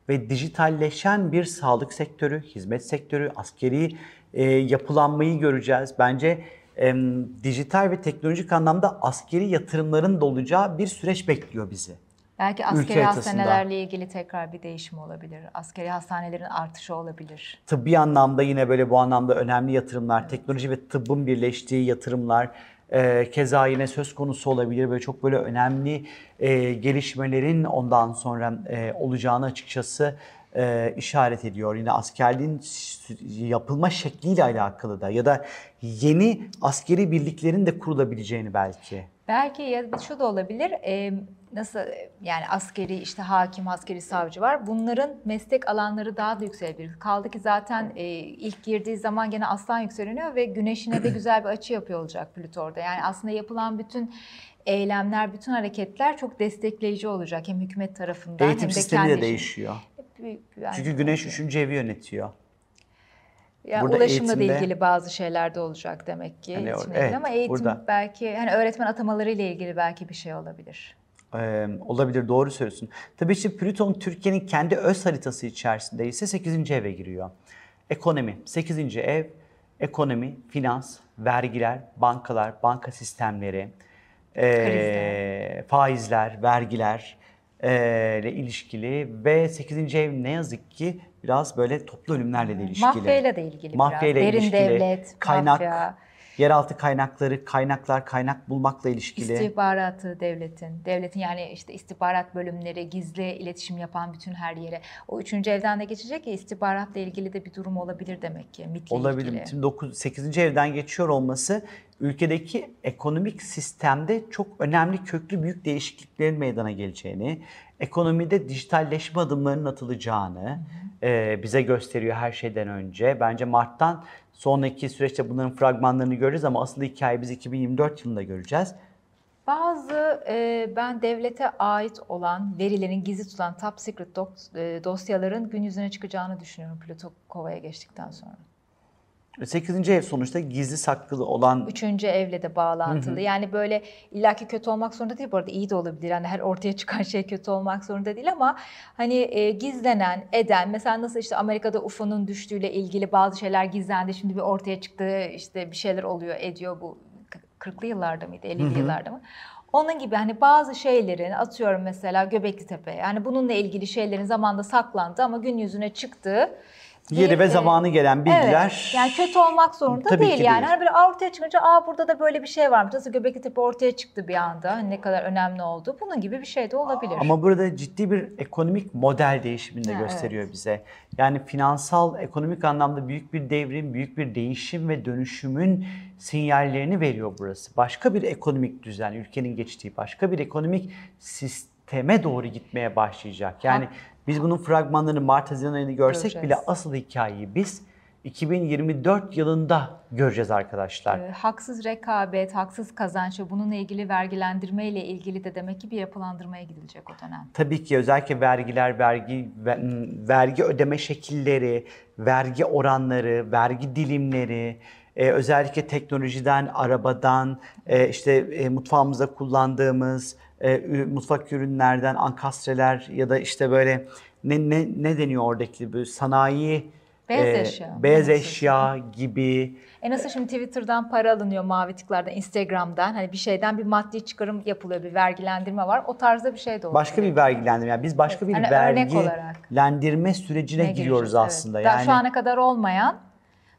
Speaker 1: ve dijitalleşen bir sağlık sektörü, hizmet sektörü, askeri e, yapılanmayı göreceğiz. Bence em, dijital ve teknolojik anlamda askeri yatırımların da olacağı bir süreç bekliyor bizi.
Speaker 2: Belki askeri hastanelerle ilgili tekrar bir değişim olabilir. Askeri hastanelerin artışı olabilir.
Speaker 1: tıbbi anlamda yine böyle bu anlamda önemli yatırımlar, teknoloji ve tıbbın birleştiği yatırımlar e, keza yine söz konusu olabilir. Böyle çok böyle önemli e, gelişmelerin ondan sonra e, olacağını açıkçası e, işaret ediyor. Yine askerliğin yapılma şekliyle alakalı da ya da yeni askeri birliklerin de kurulabileceğini belki.
Speaker 2: Belki ya da şu da olabilir. e, nasıl yani askeri işte hakim, askeri savcı var. Bunların meslek alanları daha da yükselebilir. Kaldı ki zaten e, ilk girdiği zaman gene aslan yükseliyor ve güneşine de güzel bir açı yapıyor olacak Plüto orada. Yani aslında yapılan bütün eylemler, bütün hareketler çok destekleyici olacak hem hükümet tarafından
Speaker 1: Eğitim
Speaker 2: hem de
Speaker 1: sistemi
Speaker 2: kendi
Speaker 1: de
Speaker 2: işi-
Speaker 1: değişiyor.
Speaker 2: Büyük- yani-
Speaker 1: Çünkü güneş 3. evi yönetiyor.
Speaker 2: Yani
Speaker 1: Burada
Speaker 2: ulaşımla da
Speaker 1: eğitimde-
Speaker 2: ilgili bazı şeyler de olacak demek ki.
Speaker 1: Hani evet,
Speaker 2: ama eğitim
Speaker 1: burada.
Speaker 2: belki hani öğretmen atamaları ile ilgili belki bir şey olabilir.
Speaker 1: Ee, olabilir doğru söylüyorsun. Tabii işte Plüton Türkiye'nin kendi öz haritası içerisinde ise 8. eve giriyor. Ekonomi 8. ev ekonomi, finans, vergiler, bankalar, banka sistemleri, ee, faizler, vergiler ile ilişkili ve 8. ev ne yazık ki biraz böyle toplu ölümlerle de ilişkili.
Speaker 2: Mafyayla da ilgili
Speaker 1: Mafyayla
Speaker 2: biraz. Derin
Speaker 1: ilişkili,
Speaker 2: devlet,
Speaker 1: kaynak,
Speaker 2: mafya.
Speaker 1: Yeraltı kaynakları, kaynaklar, kaynak bulmakla ilişkili.
Speaker 2: İstihbaratı devletin, devletin yani işte istihbarat bölümleri, gizli iletişim yapan bütün her yere. O üçüncü evden de geçecek ya istihbaratla ilgili de bir durum olabilir demek ki. MIT'le
Speaker 1: Olabilir.
Speaker 2: ilgili.
Speaker 1: Şimdi 9, 8. evden geçiyor olması ülkedeki ekonomik sistemde çok önemli köklü büyük değişikliklerin meydana geleceğini, ekonomide dijitalleşme adımlarının atılacağını e, bize gösteriyor her şeyden önce. Bence Mart'tan sonraki süreçte bunların fragmanlarını göreceğiz ama asıl hikayeyi biz 2024 yılında göreceğiz.
Speaker 2: Bazı e, ben devlete ait olan verilerin gizli tutulan top secret dosyaların gün yüzüne çıkacağını düşünüyorum Plüto Kova'ya geçtikten sonra.
Speaker 1: 8. ev sonuçta gizli saklı olan
Speaker 2: Üçüncü evle de bağlantılı. Yani böyle illaki kötü olmak zorunda değil. Bu arada iyi de olabilir. Yani her ortaya çıkan şey kötü olmak zorunda değil ama hani e, gizlenen, eden mesela nasıl işte Amerika'da UFO'nun düştüğüyle ilgili bazı şeyler gizlendi. Şimdi bir ortaya çıktı işte bir şeyler oluyor, ediyor bu 40'lı yıllarda mıydı, 50'li yıllarda mı? Onun gibi hani bazı şeylerin atıyorum mesela Göbekli Tepe yani bununla ilgili şeylerin zamanda saklandı ama gün yüzüne çıktı.
Speaker 1: Yeri ve zamanı gelen bilgiler.
Speaker 2: Evet. Yani kötü olmak zorunda
Speaker 1: Tabii
Speaker 2: değil yani.
Speaker 1: değil.
Speaker 2: Hani böyle ortaya çıkınca aa burada da böyle bir şey varmış. Nasıl Göbekli Tepe ortaya çıktı bir anda. Hani ne kadar önemli oldu. Bunun gibi bir şey de olabilir.
Speaker 1: Ama burada ciddi bir ekonomik model değişimini de
Speaker 2: Ha,
Speaker 1: gösteriyor bize. Yani finansal, ekonomik anlamda büyük bir devrim, büyük bir değişim ve dönüşümün sinyallerini veriyor burası. Başka bir ekonomik düzen, ülkenin geçtiği başka bir ekonomik sisteme doğru gitmeye başlayacak. Yani
Speaker 2: Ha.
Speaker 1: Biz bunun fragmanlarını Mart-Haziran ayını görsek
Speaker 2: Göreceğiz.
Speaker 1: bile asıl hikayeyi biz 2024 yılında göreceğiz arkadaşlar.
Speaker 2: Ee, haksız rekabet, haksız kazanç ve bununla ilgili vergilendirme ile ilgili de demek ki bir yapılandırmaya gidilecek o dönem.
Speaker 1: Tabii ki özellikle vergiler, vergi ve- vergi ödeme şekilleri, vergi oranları, vergi dilimleri, e, özellikle teknolojiden, arabadan, e, işte e, mutfağımızda kullandığımız e, mutfak ürünlerden, ankastreler ya da işte böyle ne ne ne deniyor oradaki bu sanayi
Speaker 2: Beyaz
Speaker 1: e,
Speaker 2: eşya.
Speaker 1: beyaz eşya gibi
Speaker 2: E nasıl şimdi Twitter'dan para alınıyor mavi tıklardan, Instagram'dan hani bir şeyden bir maddi çıkarım yapılıyor, bir vergilendirme var. O tarzda bir şey de olabilir.
Speaker 1: başka bir vergilendirme. Yani biz başka bir
Speaker 2: Hani
Speaker 1: vergilendirme sürecine
Speaker 2: Ne
Speaker 1: giriyoruz?
Speaker 2: Evet.
Speaker 1: aslında.
Speaker 2: Daha
Speaker 1: Yani
Speaker 2: Şu ana kadar olmayan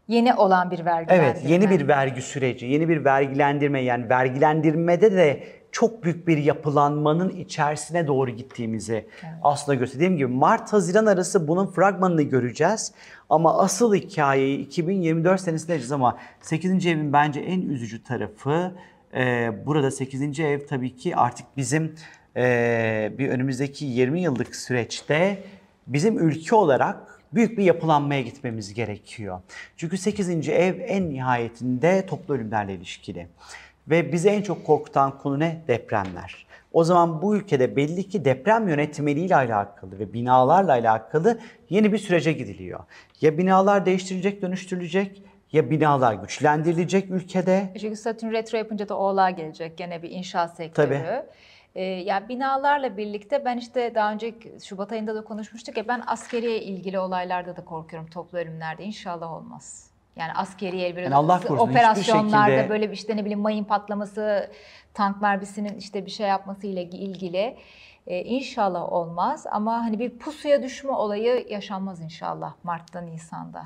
Speaker 2: yeni olan bir vergilendirme.
Speaker 1: Evet, yeni bir vergi süreci, yeni bir vergilendirme yani vergilendirmede de çok büyük bir yapılanmanın içerisine doğru gittiğimizi aslında gösteriyor. Dediğim gibi Mart-Haziran arası bunun fragmanını göreceğiz. Ama asıl hikayeyi 2024 senesinde yaşayacağız ama 8. evin bence en üzücü tarafı e, burada 8. ev tabii ki artık bizim e, bir önümüzdeki 20 yıllık süreçte bizim ülke olarak büyük bir yapılanmaya gitmemiz gerekiyor. Çünkü 8. ev en nihayetinde toplu ölümlerle ilişkili. Ve bizi en çok korkutan konu ne? Depremler. O zaman bu ülkede belli ki deprem yönetmeliğiyle alakalı ve binalarla alakalı yeni bir sürece gidiliyor. Ya binalar değiştirilecek, dönüştürülecek ya binalar güçlendirilecek ülkede.
Speaker 2: Çünkü Satürn retro yapınca da oğlağa gelecek gene bir inşaat sektörü.
Speaker 1: Tabii.
Speaker 2: Ee, yani binalarla birlikte ben işte daha önce Şubat ayında da konuşmuştuk ya ben askeriye ilgili olaylarda da korkuyorum toplu ölümlerde inşallah olmaz. Yani askeriye böyle
Speaker 1: Yani Allah korusun,
Speaker 2: operasyonlarda
Speaker 1: şekilde-
Speaker 2: böyle işte ne bileyim mayın patlaması, tank mermisinin işte bir şey yapması ile ilgili e, inşallah olmaz ama hani bir pusuya düşme olayı yaşanmaz inşallah Mart'ta Nisan'da.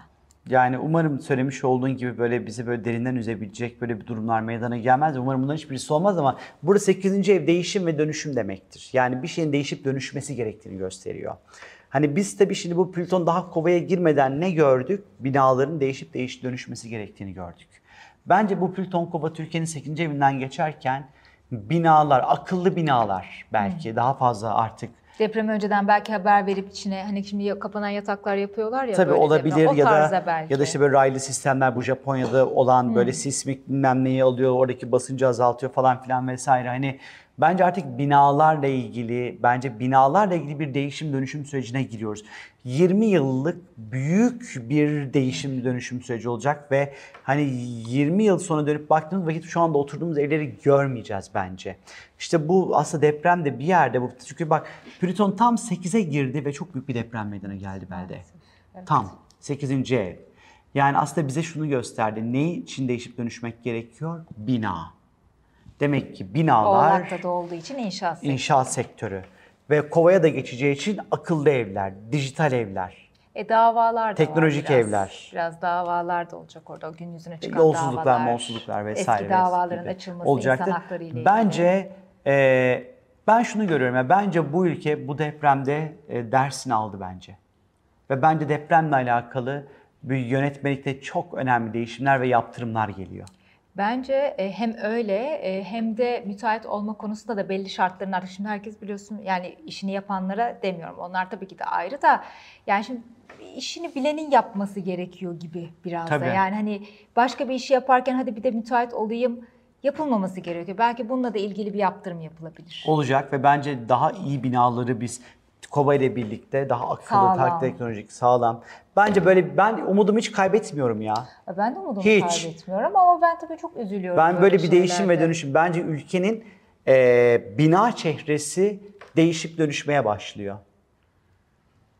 Speaker 1: Yani umarım söylemiş olduğun gibi böyle bizi böyle derinden üzebilecek böyle bir durumlar meydana gelmez. Umarım bunların hiçbirisi olmaz ama burada 8. ev değişim ve dönüşüm demektir. Yani bir şeyin değişip dönüşmesi gerektiğini gösteriyor. Hani biz tabii şimdi bu Plüton daha kovaya girmeden ne gördük? Binaların değişip değişip dönüşmesi gerektiğini gördük. Bence bu Plüton kova Türkiye'nin 8. evinden geçerken binalar, akıllı binalar belki daha fazla artık
Speaker 2: Deprem önceden belki haber verip içine hani şimdi kapanan yataklar yapıyorlar ya
Speaker 1: Tabii olabilir
Speaker 2: deprem.
Speaker 1: Ya da
Speaker 2: belki.
Speaker 1: ya da işte böyle raylı sistemler bu Japonya'da olan böyle sismik bilmem neyi alıyor, oradaki basıncı azaltıyor falan filan vesaire. Hani bence artık binalarla ilgili, bence binalarla ilgili bir değişim dönüşüm sürecine giriyoruz. 20 yıllık büyük bir değişim dönüşüm süreci olacak ve hani 20 yıl sonra dönüp baktığımız vakit şu anda oturduğumuz evleri görmeyeceğiz bence. İşte bu aslında deprem de bir yerde bu. Çünkü bak Plüton tam 8'e girdi ve çok büyük bir deprem meydana geldi belde. Tam 8. ev. Yani aslında bize şunu gösterdi. Ne için değişip dönüşmek gerekiyor? Bina. Demek ki binalar
Speaker 2: Oğlak'ta da olduğu için inşaat sektörü.
Speaker 1: inşaat sektörü ve kovaya da geçeceği için akıllı evler, dijital evler.
Speaker 2: E davalar da var
Speaker 1: Teknolojik
Speaker 2: biraz.
Speaker 1: evler.
Speaker 2: Biraz davalar da olacak orada. O gün yüzüne çıkan
Speaker 1: Yolsuzluklar,
Speaker 2: davalar.
Speaker 1: molsuzluklar vesaire.
Speaker 2: Eski davaların
Speaker 1: gibi
Speaker 2: açılması
Speaker 1: olacaktır.
Speaker 2: insan hakları ile.
Speaker 1: Bence e, ben şunu görüyorum. ya bence bu ülke bu depremde e, dersini aldı bence. Ve bence depremle alakalı bir yönetmelikte çok önemli değişimler ve yaptırımlar geliyor.
Speaker 2: Bence e, hem öyle e, hem de müteahhit olma konusunda da belli şartların artık şimdi herkes biliyorsun yani işini yapanlara demiyorum. Onlar tabii ki de ayrı da yani şimdi işini bilenin yapması gerekiyor gibi biraz
Speaker 1: Tabii.
Speaker 2: da. Yani hani başka bir işi yaparken hadi bir de müteahhit olayım yapılmaması gerekiyor. Belki bununla da ilgili bir yaptırım yapılabilir.
Speaker 1: Olacak ve bence daha iyi binaları biz Kova ile birlikte daha akıllı,
Speaker 2: Sağlam.
Speaker 1: daha teknolojik, sağlam. Bence böyle ben umudumu hiç kaybetmiyorum ya.
Speaker 2: Ben de umudumu
Speaker 1: Hiç.
Speaker 2: kaybetmiyorum ama ben tabii çok üzülüyorum.
Speaker 1: Ben böyle bir değişim ve
Speaker 2: şeylerde.
Speaker 1: dönüşüm. Bence ülkenin e, bina çehresi değişip dönüşmeye başlıyor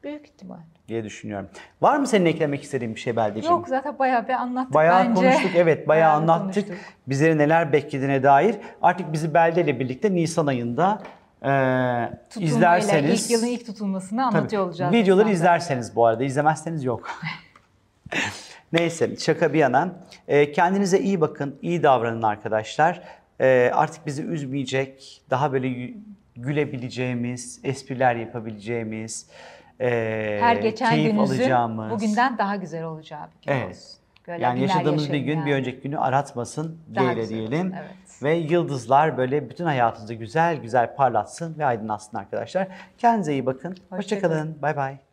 Speaker 2: Büyük ihtimal.
Speaker 1: diye düşünüyorum. Var mı senin eklemek istediğin bir şey Beldeciğim?
Speaker 2: Yok zaten bayağı bir anlattık
Speaker 1: Bayağı
Speaker 2: bence.
Speaker 1: konuştuk evet bayağı,
Speaker 2: bir
Speaker 1: anlattık.
Speaker 2: konuştuk.
Speaker 1: Bizleri neler beklediğine dair. Artık bizi Belde ile birlikte Nisan ayında e,
Speaker 2: Tutulmayla,
Speaker 1: izlerseniz.
Speaker 2: ilk yılın ilk tutulmasını
Speaker 1: Tabii,
Speaker 2: anlatıyor olacağız.
Speaker 1: Videoları
Speaker 2: Nisan'da.
Speaker 1: izlerseniz bu arada izlemezseniz yok. Neyse şaka bir yana. E, kendinize iyi bakın, iyi davranın arkadaşlar. E, artık bizi üzmeyecek, daha böyle gü- gülebileceğimiz, espriler yapabileceğimiz, e,
Speaker 2: Her geçen
Speaker 1: keyif
Speaker 2: gününüzün
Speaker 1: alacağımız.
Speaker 2: bugünden daha güzel olacağı bir gün
Speaker 1: Evet.
Speaker 2: olsun. Böyle
Speaker 1: yani yaşadığımız bir gün bir
Speaker 2: yani.
Speaker 1: önceki günü aratmasın diye diyelim.
Speaker 2: evet.
Speaker 1: Ve yıldızlar böyle bütün hayatınızı güzel güzel parlatsın ve aydınlatsın arkadaşlar. Kendinize iyi bakın.
Speaker 2: Hoşça
Speaker 1: Hoşçakalın. Bay bay.